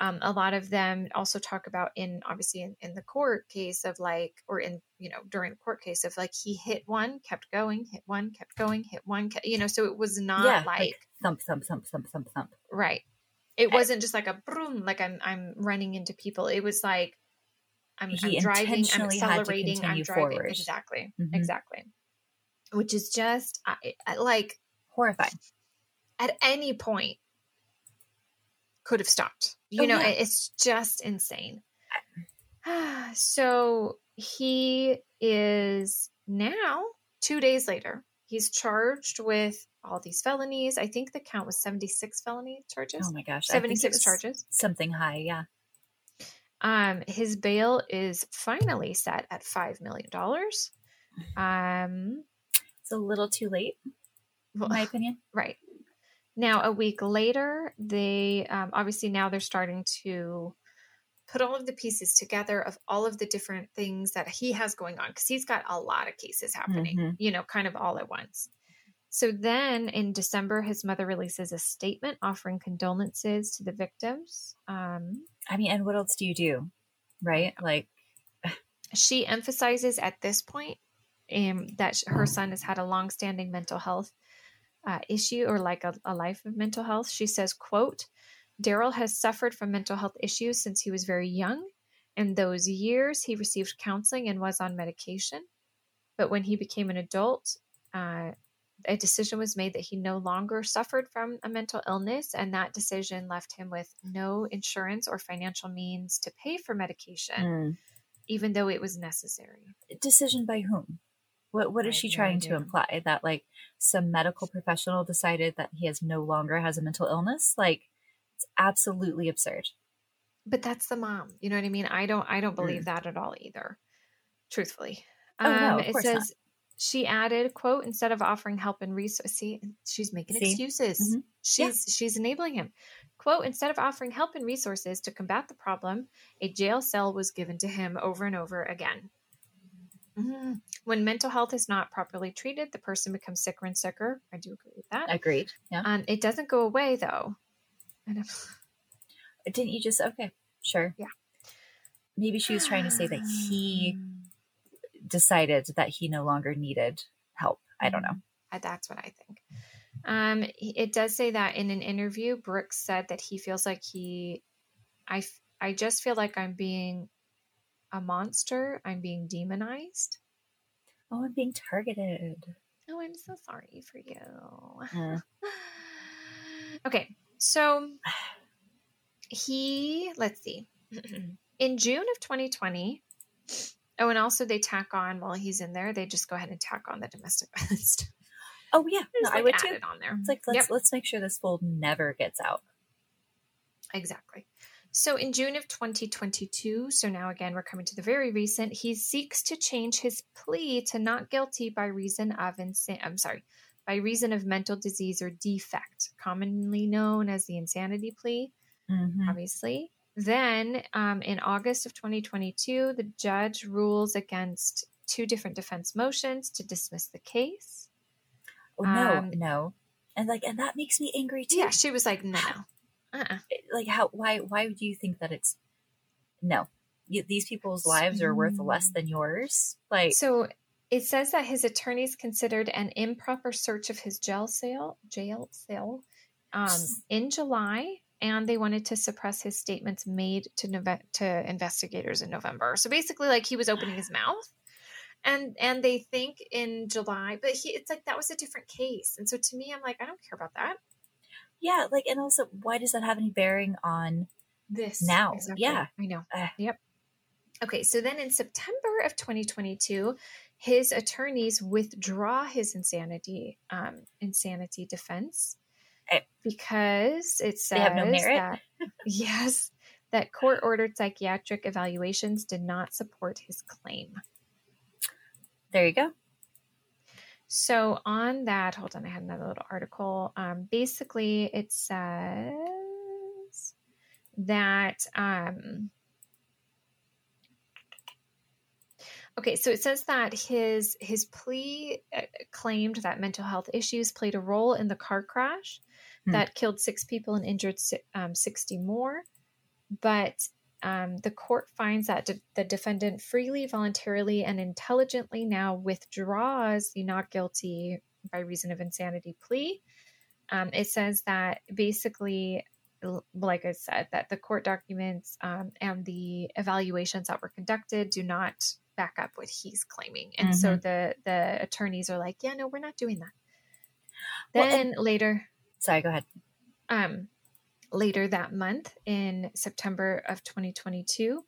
um, a lot of them also talk about in obviously in, in the court case of like or in you know during the court case of like he hit one kept going hit one kept going hit one kept, you know so it was not yeah, like, thump, thump, thump, thump, thump, thump. right it wasn't just like a broom like i'm i'm running into people it was like i'm, He I'm driving i'm intentionally had to accelerating i'm driving forward. exactly Mhm. exactly which is just I, I, like Horrifying. at any point could have stopped. You Oh, know, yeah. it's just insane. so he is now, two days later, he's charged with all these felonies. I think the count was 76 felony charges, Oh my gosh. I think it 76 charges. Something high, yeah. Um, his bail is finally set at $5 million. Um, It's a little too late, in well, my opinion. Right. Now, a week later, they um, obviously now they're starting to put all of the pieces together of all of the different things that he has going on because he's got a lot of cases happening, Mhm. you know, kind of all at once. So then in December, his mother releases a statement offering condolences to the victims. Um, I mean, and what else do you do? Right? Like, she emphasizes at this point um, that her son has had a longstanding mental health uh, issue or like a, a life of mental health she says quote darrell has suffered from mental health issues since he was very young in those years he received counseling and was on medication but when he became an adult uh, a decision was made that he no longer suffered from a mental illness and that decision left him with no insurance or financial means to pay for medication mm, even though it was necessary. decision by whom? What What I she no trying to imply? That like some medical professional decided that he has no longer has a mental illness? Like, it's absolutely absurd. But that's the mom. You know what I mean? I don't I don't believe Mm. that at all either. Truthfully. Oh, no, of it says. She added, quote, instead of offering help and resources, see, she's making See? excuses. Mhm. She's she's enabling him. Quote, instead of offering help and resources to combat the problem, a jail cell was given to him over and over again. Mhm. When mental health is not properly treated, the person becomes sicker and sicker. I do agree with that. Agreed. Yeah. Um, it doesn't go away though. Didn't you just okay? Sure. Yeah. Maybe she was trying to say that he decided that he no longer needed help. I don't know. Uh, That's what I think. Um, it does say that in an interview, Brooks said that he feels like he, I, I just feel like I'm being a monster. I'm being demonized. Oh, I'm being targeted. Oh, I'm so sorry for you. Mm. okay, so he, let's see, in June of 2020. Oh, and also they tack on while he's in there. They just go ahead and tack on the domestic violence. stuff. Oh yeah, no, Just, I would add too. it on there. It's like let's Yep. let's make sure this fold never gets out. Exactly. So in June of 2022, so now again we're coming to the very recent, he seeks to change his plea to not guilty by reason of insa- I'm sorry, by reason of mental disease or defect, commonly known as the insanity plea, Mhm. obviously. Then um, in August of 2022, the judge rules against two different defense motions to dismiss the case. Oh no, Um, no, and like and that makes me angry too. Yeah, she was like, no. Uh-uh. Like how? Why? Why do you think that it's no? You, these people's lives are worth less than yours. Like So it says that his attorneys considered an improper search of his jail cell, jail cell, um, in July, and they wanted to suppress his statements made to Nove- to investigators in November. So basically, like he was opening his mouth, and and they think in July, but he it's like that was a different case, and so to me, I'm like, I don't care about that. yeah, like and also, why does that have any bearing on? This Now, yeah. I know. Uh, Yep. Okay, so then in September of 2022, his attorneys withdraw his insanity um, insanity defense. Because it says They have no merit? that yes, that court ordered psychiatric evaluations did not support his claim. There you go. So on that, hold on, I had another little article. Um, basically, it says that um, Okay, so it says that his his plea uh, claimed that mental health issues played a role in the car crash Hmm. that killed six people and injured um, sixty more, but um, the court finds that de- the defendant freely, voluntarily, and intelligently now withdraws the not guilty by reason of insanity plea. Um, it says that basically, like I said, that the court documents um, and the evaluations that were conducted do not back up what he's claiming, and so the the attorneys are like, "Yeah, no, we're not doing that." Well, Then later, Sorry, go ahead. um, later that month in September of 2022,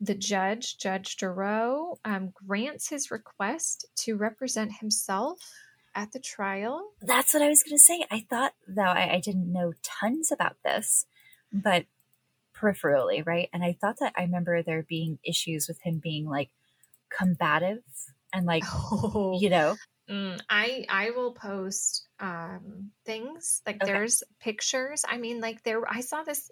the judge, Judge Giroux, um, grants his request to represent himself at the trial. That's what I was going to say. I thought, though, I, I didn't know tons about this, but peripherally, right? And I thought that I remember there being issues with him being like combative and like, Oh, you know, Mm, I I will post um things like Okay. there's pictures. I mean, like there I saw this.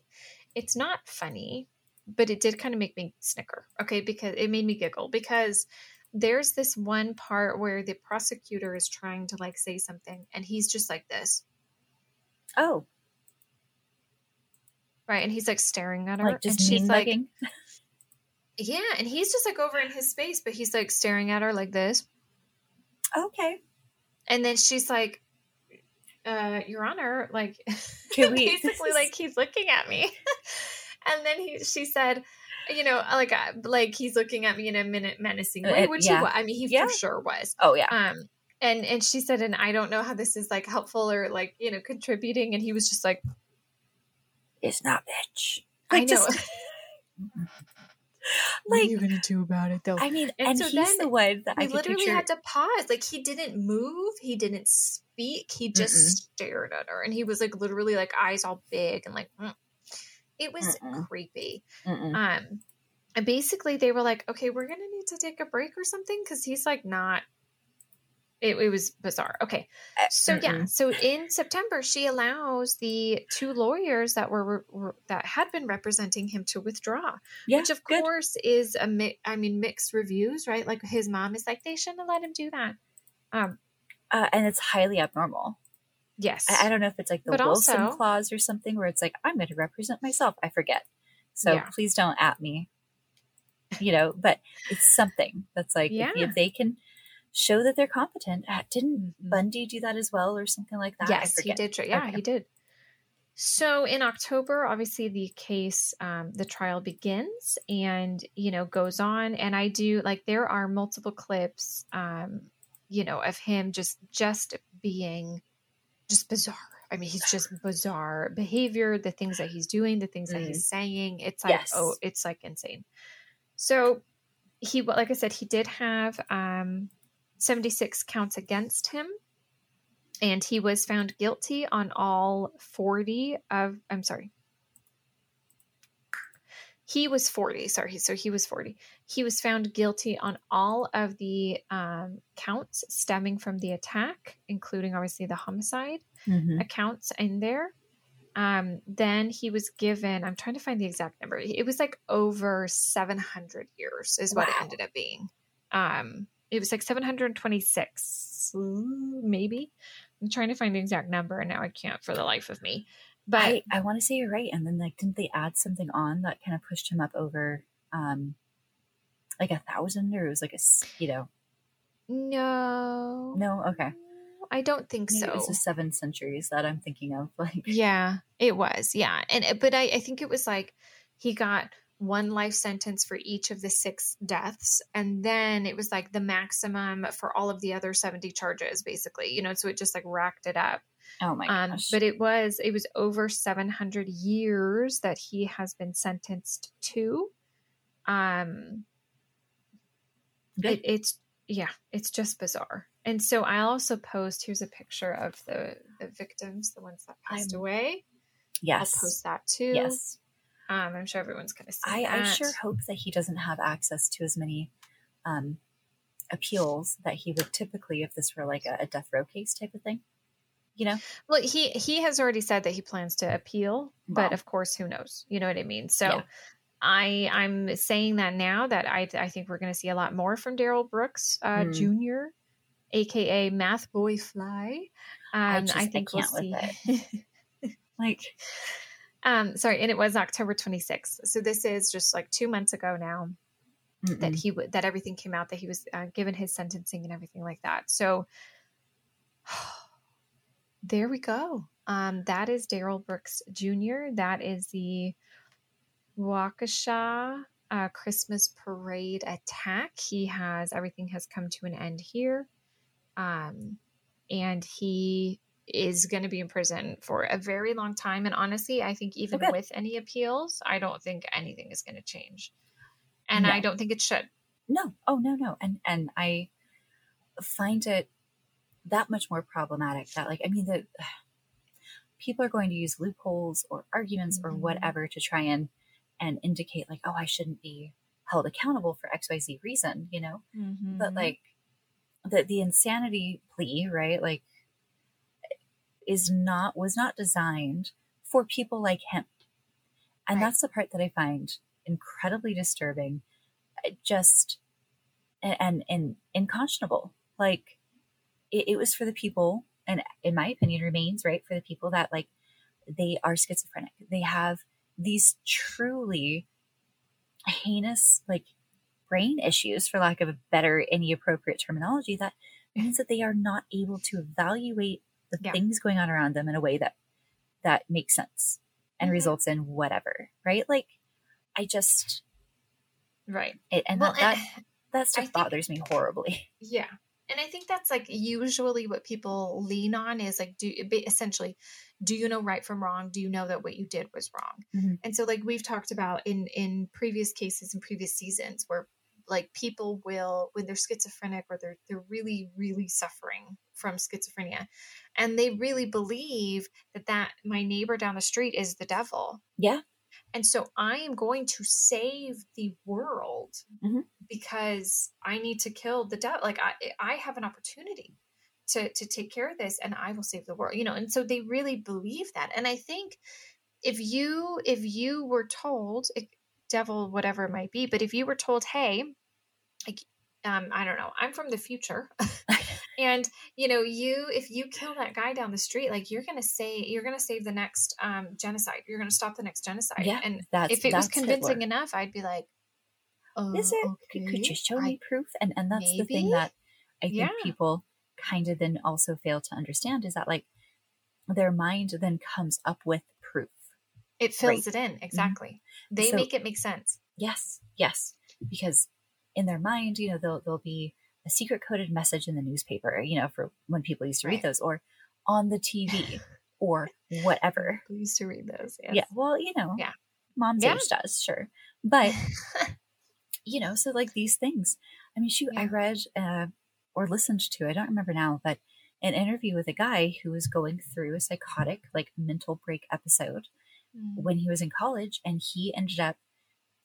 It's not funny, but it did kind of make me snicker. Okay, because it made me giggle because there's this one part where the prosecutor is trying to like say something and he's just like this, oh, right? And he's like staring at her, like and she's like, yeah, and he's just like over in his space, but he's like staring at her like this. Okay. And then she's like, uh, Your Honor, like basically like he's looking at me. and then he she said, you know, like uh, like he's looking at me in a minute menacing way, Uh, which yeah. he was. I mean, he Yeah. for sure was. Oh, yeah. Um and and she said, and I don't know how this is like helpful or like, you know, contributing. And he was just like, It's not bitch. I know. just- what are like, you gonna do about it though? I mean, And and, so he's then the one that I literally picture. had to pause. Like he didn't move, he didn't speak, he just Mm-mm. stared at her, and he was like literally like eyes all big and like. mm. It was Mm-mm. creepy. Mm-mm. Um, and basically they were like, okay, we're gonna need to take a break or something because he's like not. It, it was bizarre. Okay, Uh, so yeah, mm-mm. so in September she allows the two lawyers that were, were that had been representing him to withdraw yeah, which of good. course is a mi- I mean mixed reviews, right? Like his mom is like they shouldn't have let him do that. Um, Uh, and it's highly abnormal. yes, I, I don't know if it's like the But Wilson also- clause or something where it's like, I'm going to represent myself. I forget. So Yeah. please don't at me, you know, but it's something that's like, if- if, they can show that they're competent, uh, didn't Mhm. Bundy do that as well or something like that? Yes, he did. Yeah, Okay. he did. So in October, obviously the case, um, the trial begins, and you know goes on. And I do like there are multiple clips, um, you know, of him just just being just bizarre. I mean, he's just bizarre behavior, the things that he's doing, the things that he's saying. It's like, Yes. oh, it's like insane. So he, like I said, he did have um, 76 counts against him. And he was found guilty on all 40 of, I'm sorry. He was 40, sorry. So he was 40. He was found guilty on all of the um, counts stemming from the attack, including obviously the homicide Mhm. accounts in there. Um, then he was given, I'm trying to find the exact number. It was like over 700 years, is what it ended up being. Um, it was like 726, maybe. I'm trying to find the exact number, and now I can't for the life of me. But I, I want to say you're right. And then like, didn't they add something on that kind of pushed him up over, um, like a thousand or it was like a you know, no, no. Okay. I don't think Maybe so. it was the seven centuries that I'm thinking of. Like, Yeah, it was. Yeah. And but I, I think it was like he got one life sentence for each of the six deaths and then it was like the maximum for all of the other 70 charges basically. You know, so it just like racked it up. oh my Um gosh. but it was it was over 700 years that he has been sentenced to. Um it, it's yeah, it's just bizarre. And so I also post here's a picture of the the victims, the ones that passed I'm- away. yes. I'll post that too. Yes. Um, I'm sure everyone's going to see I, I sure hope that he doesn't have access to as many um, appeals that he would typically if this were like a, a death row case type of thing. You know? Well, he he has already said that he plans to appeal, but of course, who knows? You know what I mean? So, Yeah. I I'm saying that now that I I think we're going to see a lot more from Darrell Brooks uh, Mm. Jr., aka MathBoi Fly. I Um, just- I I think we'll with see. Like, um, sorry, and it was October 26th. So this is just like two months ago now that mm-mm. he would that everything came out that he was uh, given his sentencing and everything like that. So there we go. Um, that is Darrell Brooks Jr. That is the Waukesha uh, Christmas parade attack. He has everything has come to an end here, um, and he is going to be in prison for a very long time. And honestly, I think even good. with any appeals, I don't think anything is going to change, and No. I don't think it should. no, oh no, no, and and I find it that much more problematic. That like, I mean, the people are going to use loopholes or arguments or Mhm. whatever to try and and indicate like, oh, I shouldn't be held accountable for X Y Z reason, you know. but Mhm. like the the insanity plea right like is not was not designed for people like him. And Right. that's the part that i find incredibly disturbing uh, just and and, and unconscionable. Like it, it was for the people and in my opinion remains right for the people that like they are schizophrenic. They have these truly heinous like brain issues for lack of a better any appropriate terminology that means that they are not able to evaluate the Yeah. things going on around them in a way that that makes sense and Mhm. results in whatever right like i just right. it, and Well, that, that and- that stuff think- bothers me horribly Yeah. And I think that's like usually what people lean on is like, do essentially, do you know right from wrong? Do you know that what you did was wrong? Mhm. And so, like we've talked about in in previous cases in previous seasons, where like people will when they're schizophrenic or they're they're really really suffering from schizophrenia, and they really believe that that my neighbor down the street is the devil, yeah and so I am going to save the world Mhm. because I need to kill the devil. Like I, I have an opportunity to to take care of this, and I will save the world. You know, and so they really believe that. And I think if you if you were told, devil, whatever it might be, but if you were told, hey, like um, I don't know, I'm from the future. and you know you if you kill that guy down the street like you're gonna say you're gonna save the next um genocide. You're gonna stop the next genocide. Yeah and that's if it was convincing Hitler. enough i'd be like oh, is it? Could, could you show I- me proof? And and that's the thing that i think Yeah. people kind of then also fail to understand is that like their mind then comes up with proof. It fills it in exactly. They So- make it make sense. Yes, yes, because in their mind, you know, there'll there'll be a secret coded message in the newspaper, you know, for when people used to read Right. those, or on the TV, or whatever. i used to read those yes. Yeah, well, you know, Yeah. mom's Yeah. age does, sure, but you know, so like these things. I mean, shoot, I read uh, or listened to, I don't remember now, but an interview with a guy who was going through a psychotic, like mental break episode Mm. when he was in college and he ended up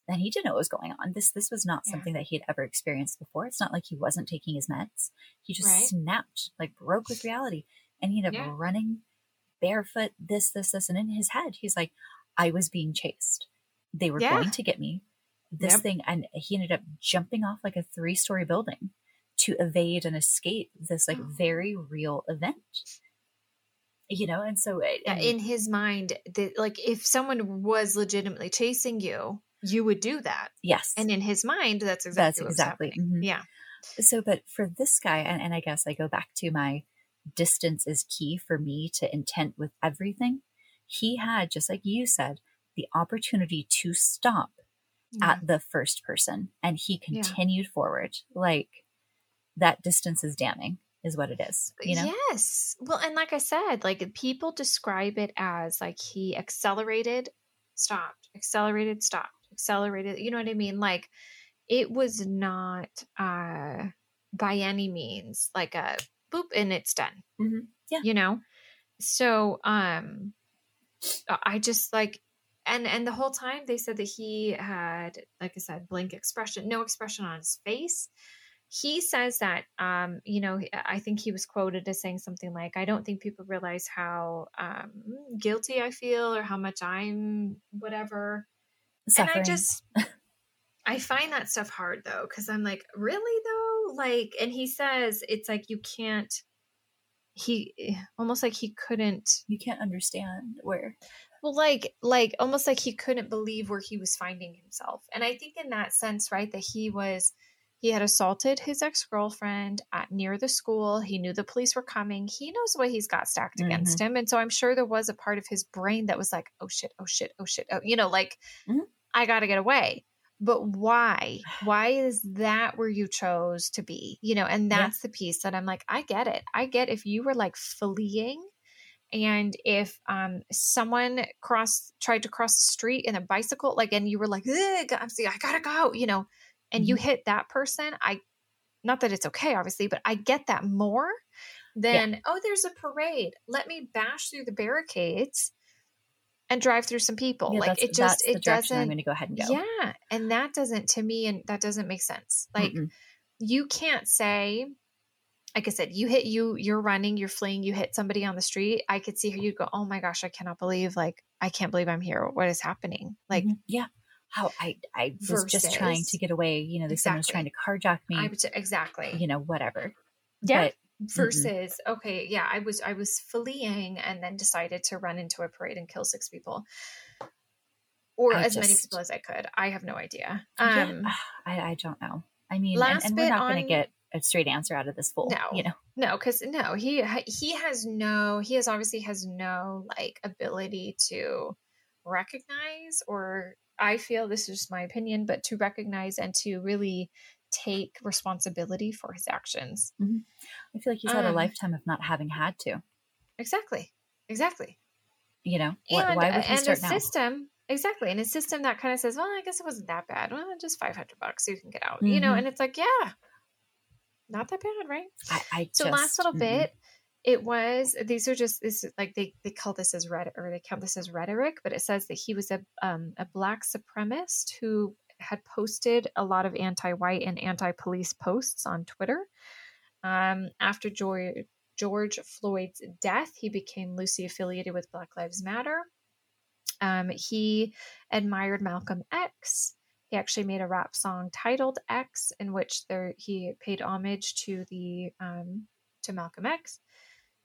and he didn't know what was going on this this was not Yeah. something that he had ever experienced before it's not like he wasn't taking his meds he just Right. snapped like broke with reality and he ended up Yeah. running barefoot this this this and in his head he's like i was being chased they were Yeah. going to get me this Yep. thing and he ended up jumping off like a three story building to evade and escape this like Oh. very real event you know and so it, Yeah, in his mind that like if someone was legitimately chasing you you would do that yes and in his mind that's exactly That's exactly- mhm. yeah So, but for this guy, and, and I guess I go back to my distance is key for me to intent with everything. He had, just like you said, the opportunity to stop Yeah. at the first person and he Yeah. continued forward. Like that distance is damning, is what it is. You know? Yes. Well, and like I said, like people describe it as like he accelerated, stopped, accelerated, stopped, accelerated. You know what I mean? Like it was not uh by any means like a boop and it's done. Mhm. Yeah. You know? So um I just like and and the whole time they said that he had like I said blank expression, no expression on his face he says that um you know i think he was quoted as saying something like i don't think people realize how um guilty i feel or how much i'm whatever suffering. And I just, I find that stuff hard though, because I'm like, really though? Like, and he says it's like you can't, he almost like he couldn't, you can't understand where. well, like, like almost like he couldn't believe where he was finding himself. And I think in that sense, right, that he was, he had assaulted his ex girlfriend at near the school. He knew the police were coming. He knows what he's got stacked against him. And so I'm sure there was a part of his brain that was like, oh shit, oh shit, oh shit. Oh, you know, like, Mhm. I got to get away. But why? Why is that where you chose to be? You know, and Yeah. that's the piece that I'm like, I get it. I get if you were like fleeing and if um someone crossed tried to cross the street in a bicycle like and you were like i'm see i gotta go you know and you hit that person i not that it's okay obviously but i get that more than oh there's a parade let me bash through the barricades and drive through some people Yeah, like it just it direction I'm doesn't going to go ahead and go. yeah and that doesn't to me and that doesn't make sense like Mm-mm. you can't say like i said you hit you you're running you're fleeing you hit somebody on the street i could see how you'd go oh my gosh i cannot believe like i can't believe i'm here what is happening like Mhm. yeah. How I I was just trying to get away. You know, that someone was trying to carjack me. i exactly you know, whatever. yeah But versus okay yeah i was i was fleeing and then decided to run into a parade and kill six people or I as many people as i could i have no idea yeah, um I, I don't know. I mean, and, last and we're bit not going to get a straight answer out of this fool. No. You know, No, because no, he he has no he has obviously has no like ability to recognize or I feel this is just my opinion, but to recognize and to really take responsibility for his actions. I feel like he's had a Um, lifetime of not having had to. Exactly. Exactly. You know, Why- and why would he and start a now? system exactly and a system that kind of says well i guess it wasn't that bad well just 500 bucks you can get out you know Mhm. and it's like yeah not that bad right I, I So just, last little mm-mm. bit, it was these are just this is like they they call this as red or they count this as rhetoric, but it says that he was a um, a black supremacist who had posted a lot of anti-white and anti-police posts on Twitter. Um, after George George Floyd's death, he became loosely affiliated with Black Lives Matter. Um, he admired Malcolm X. He actually made a rap song titled X, in which there he paid homage to the um, to Malcolm X.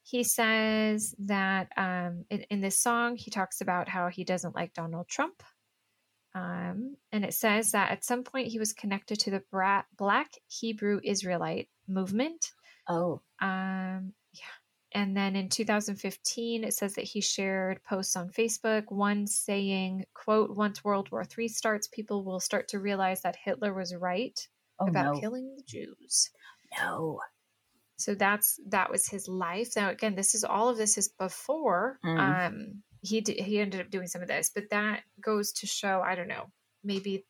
He says that um, in, in this song, he talks about how he doesn't like Donald Trump. Um, and it says that at some point he was connected to the Bra- Black Hebrew Israelite movement. Oh, Um, yeah. And then in 2015, it says that he shared posts on Facebook, one saying, quote, once World War III starts, people will start to realize that Hitler was right oh about no, killing the Jews. no. So that's that was his life. Now again, this is all of this is before Mm. um he did, he ended up doing some of this, but that goes to show, I don't know, maybe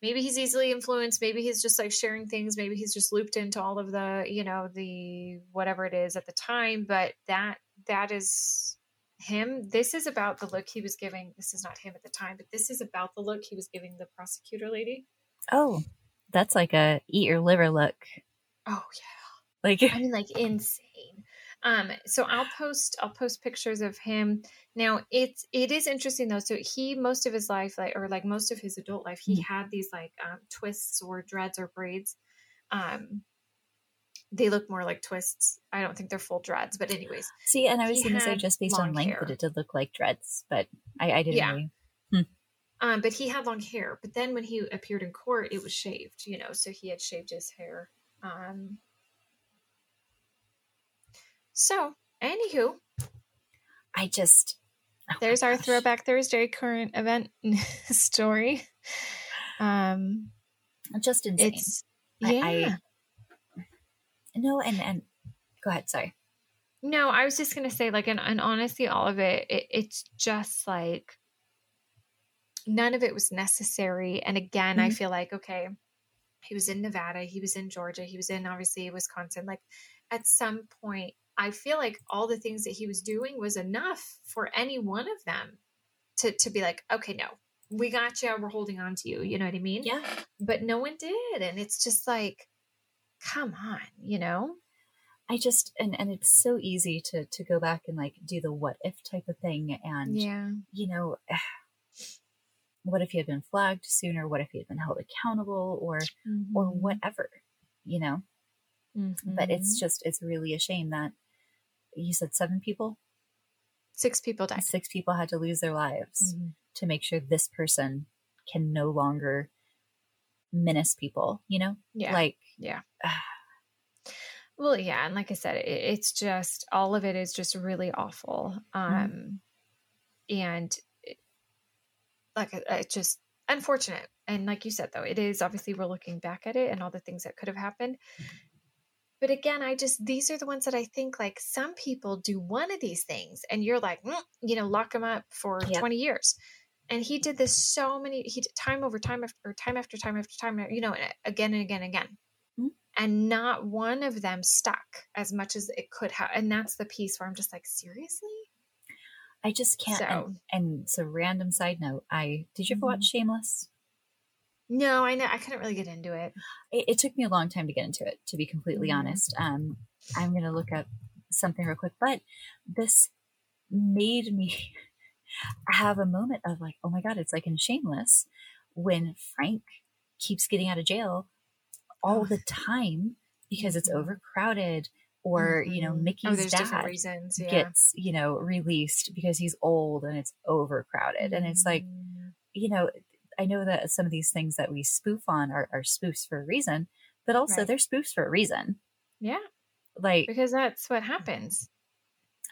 maybe he's easily influenced maybe he's just like sharing things maybe he's just looped into all of the you know the whatever it is at the time but that that is him. This is about the look he was giving this is not him at the time but this is about the look he was giving the prosecutor lady. Oh, that's like a eat your liver look. oh yeah. Like, i mean like insane um so i'll post i'll post pictures of him now it's it is interesting though so he most of his life like or like most of his adult life he Mhm. had these like um, twists or dreads or braids um they look more like twists i don't think they're full dreads but anyways see, and I was going to say just based on length hair. that it did look like dreads, but I, I didn't Yeah. really. um but he had long hair but then when he appeared in court it was shaved you know so he had shaved his hair um so anywho I just. oh there's our throwback thursday current event story um Just insane. it's yeah I- no, and and go ahead. Sorry. no i was just gonna say like and, and honestly all of it, it it's just like none of it was necessary and again i Mhm. feel like okay he was in nevada he was in georgia he was in obviously wisconsin like at some point i feel like all the things that he was doing was enough for any one of them to to be like okay no we got you we're holding on to you you know what i mean Yeah. but no one did and it's just like come on you know I just and and it's so easy to to go back and like do the what if type of thing and yeah you know what if he had been flagged sooner? What if he had been held accountable or or Mhm. whatever, you know? But it's Mhm. just it's really a shame that you said seven people, six people died. six people had to lose their lives Mhm. to make sure this person can no longer menace people, you know? Yeah. Like Yeah. Well, yeah, and like I said, it, it's just all of it is just really awful. Um, and it, like it- it's just unfortunate. And like you said, though, it is obviously we're looking back at it and all the things that could have happened. But again, I just these are the ones that I think like some people do one of these things, and you're like, "Mm," you know, lock them up for Yep. twenty years. And he did this so many, he did time over time after time after time after time, you know, and again and again and again and not one of them stuck as much as it could have and that's the piece where i'm just like seriously I just can't So- and, and so random side note, I did you ever watch Shameless? No i know i couldn't really get into it it, it took me a long time to get into it to be completely Mhm. honest um i'm gonna look up something real quick but this made me have a moment of like oh my god it's like in shameless when frank keeps getting out of jail all Oh. the time because it's Mhm. overcrowded or you know Mhm. mickey's oh dad reasons yeah gets you know released because he's old and it's overcrowded and it's like Mm. you know, I know that some of these things that we spoof on are, are spoofs for a reason, but also Right. they're spoofs for a reason. yeah Like, because that's what happens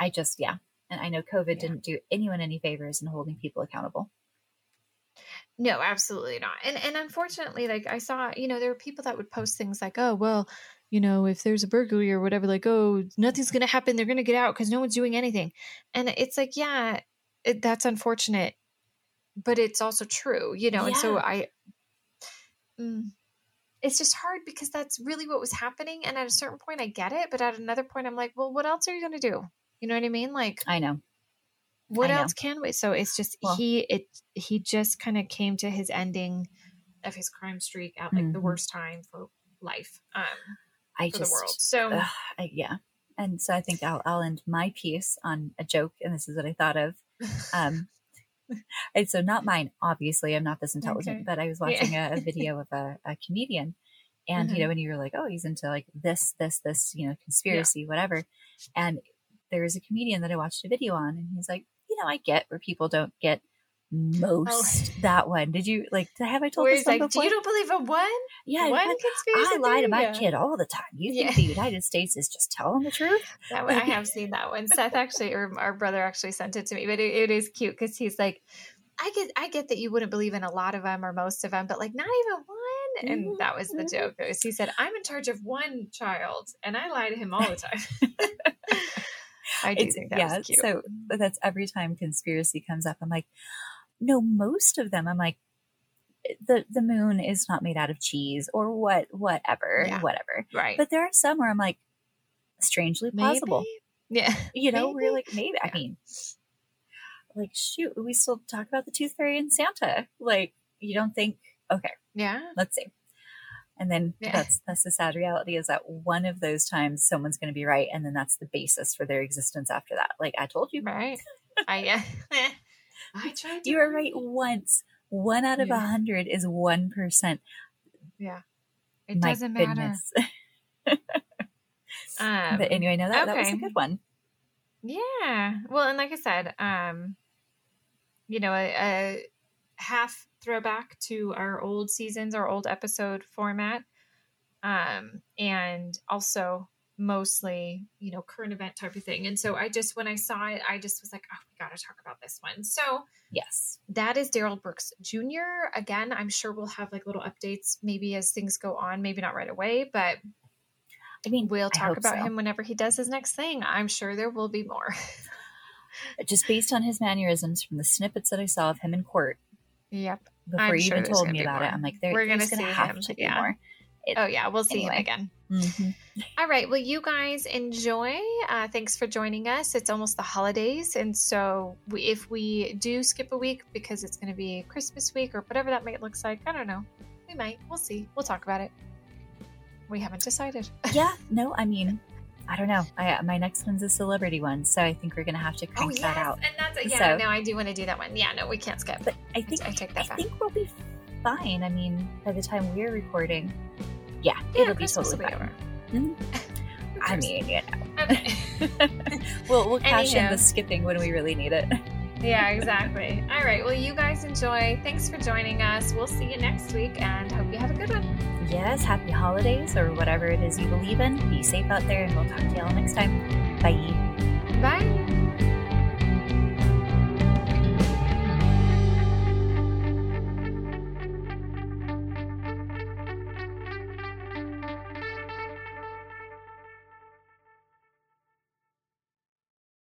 I just, yeah. And I know COVID Yeah. didn't do anyone any favors in holding people accountable. no absolutely not and and unfortunately like i saw you know there were people that would post things like oh well you know if there's a burglary or whatever like oh nothing's gonna happen they're gonna get out because no one's doing anything and it's like yeah it, that's unfortunate but it's also true you know and so i mm, it's just hard because that's really what was happening and at a certain point i get it but at another point i'm like well what else are you gonna do you know what i mean like I know. what I know. else can we so it's just Well- he it he just kind of came to his ending of his crime streak at like the Mhm. worst time for life um I for just, the world so ugh, I, yeah. And so I think I'll, I'll end my piece on a joke, and this is what I thought of. Um, and so not mine, obviously. I'm not this intelligent, Okay. but I was Yeah. watching a, a video of a, a comedian, and Mhm. you know, when you were like, oh, he's into like this, this, this, you know, conspiracy, whatever. And there was a comedian that I watched a video on, and he's like, you know, I get where people don't get most that one. Did you like? Have I told where this one like do before? you don't believe a one yeah, one but conspiracy I lie to my Yeah. kid all the time. You think Yeah. the United States is just telling the truth? That one, I have seen that one. Seth actually, or our brother actually sent it to me, but it, it is cute because he's like, I get, I get that you wouldn't believe in a lot of them or most of them, but like not even one. And Mhm, that was the mhm. joke. Was, he said, "I'm in charge of one child, and I lie to him all the time." I do It's- think that yeah. cute. So that's every time conspiracy comes up. I'm like, no, most of them. I'm like, the the moon is not made out of cheese or what, whatever, Yeah. whatever. right? But there are some where I'm like, strangely plausible. Maybe? Yeah. You know, we're like, maybe. I mean, like, shoot, we still talk about the tooth fairy and Santa. Like, you don't think? Okay, Yeah. let's see. And then Yeah. that's that's the sad reality is that one of those times someone's going to be right, and then that's the basis for their existence after that. Like I told you, Right. I yeah. I tried. You were right once. One out of a Yeah. hundred is one percent. Yeah. It My doesn't matter. Um, but anyway, no, that, that was a good one. Yeah. Well, and like I said, um, you know, a, a half throwback to our old seasons, our old episode format, um, and also mostly, you know, current event type of thing. And so I just, when I saw it, I just was like, oh, we got to talk about this one. So Yes. that is Darrell Brooks Jr. Again, I'm sure we'll have like little updates maybe as things go on, maybe not right away, but I mean, we'll talk about so. him whenever he does his next thing. I'm sure there will be more. just based on his mannerisms from the snippets that I saw of him in court yep. before I'm you sure even told me about more. it. I'm like, there, We're gonna going to have him, to be yeah. more. It- Oh yeah, we'll see Anyway. him again. Mhm. All right. Well, you guys enjoy. Uh, thanks for joining us. It's almost the holidays, and so we, if we do skip a week because it's going to be Christmas week or whatever that might looks like, I don't know. We might. We'll see. We'll talk about it. We haven't decided. yeah, no, I mean, I don't know. I, my next one's a celebrity one, so I think we're gonna have to Oh crank yes, that out. and that's yeah. So- no, I do want to do that one. Yeah, no, we can't skip. But I think I take that I back. think we'll be fine. I mean, by the time we're recording, yeah, Yeah, it'll be totally fine. Mhm. I mean, you know, okay. we'll we'll cash in the skipping when we really need it. yeah, exactly. All right. Well, you guys enjoy. Thanks for joining us. We'll see you next week, and hope you have a good one. Yes, happy holidays or whatever it is you believe in. Be safe out there, and we'll talk to y'all next time. Bye. Bye.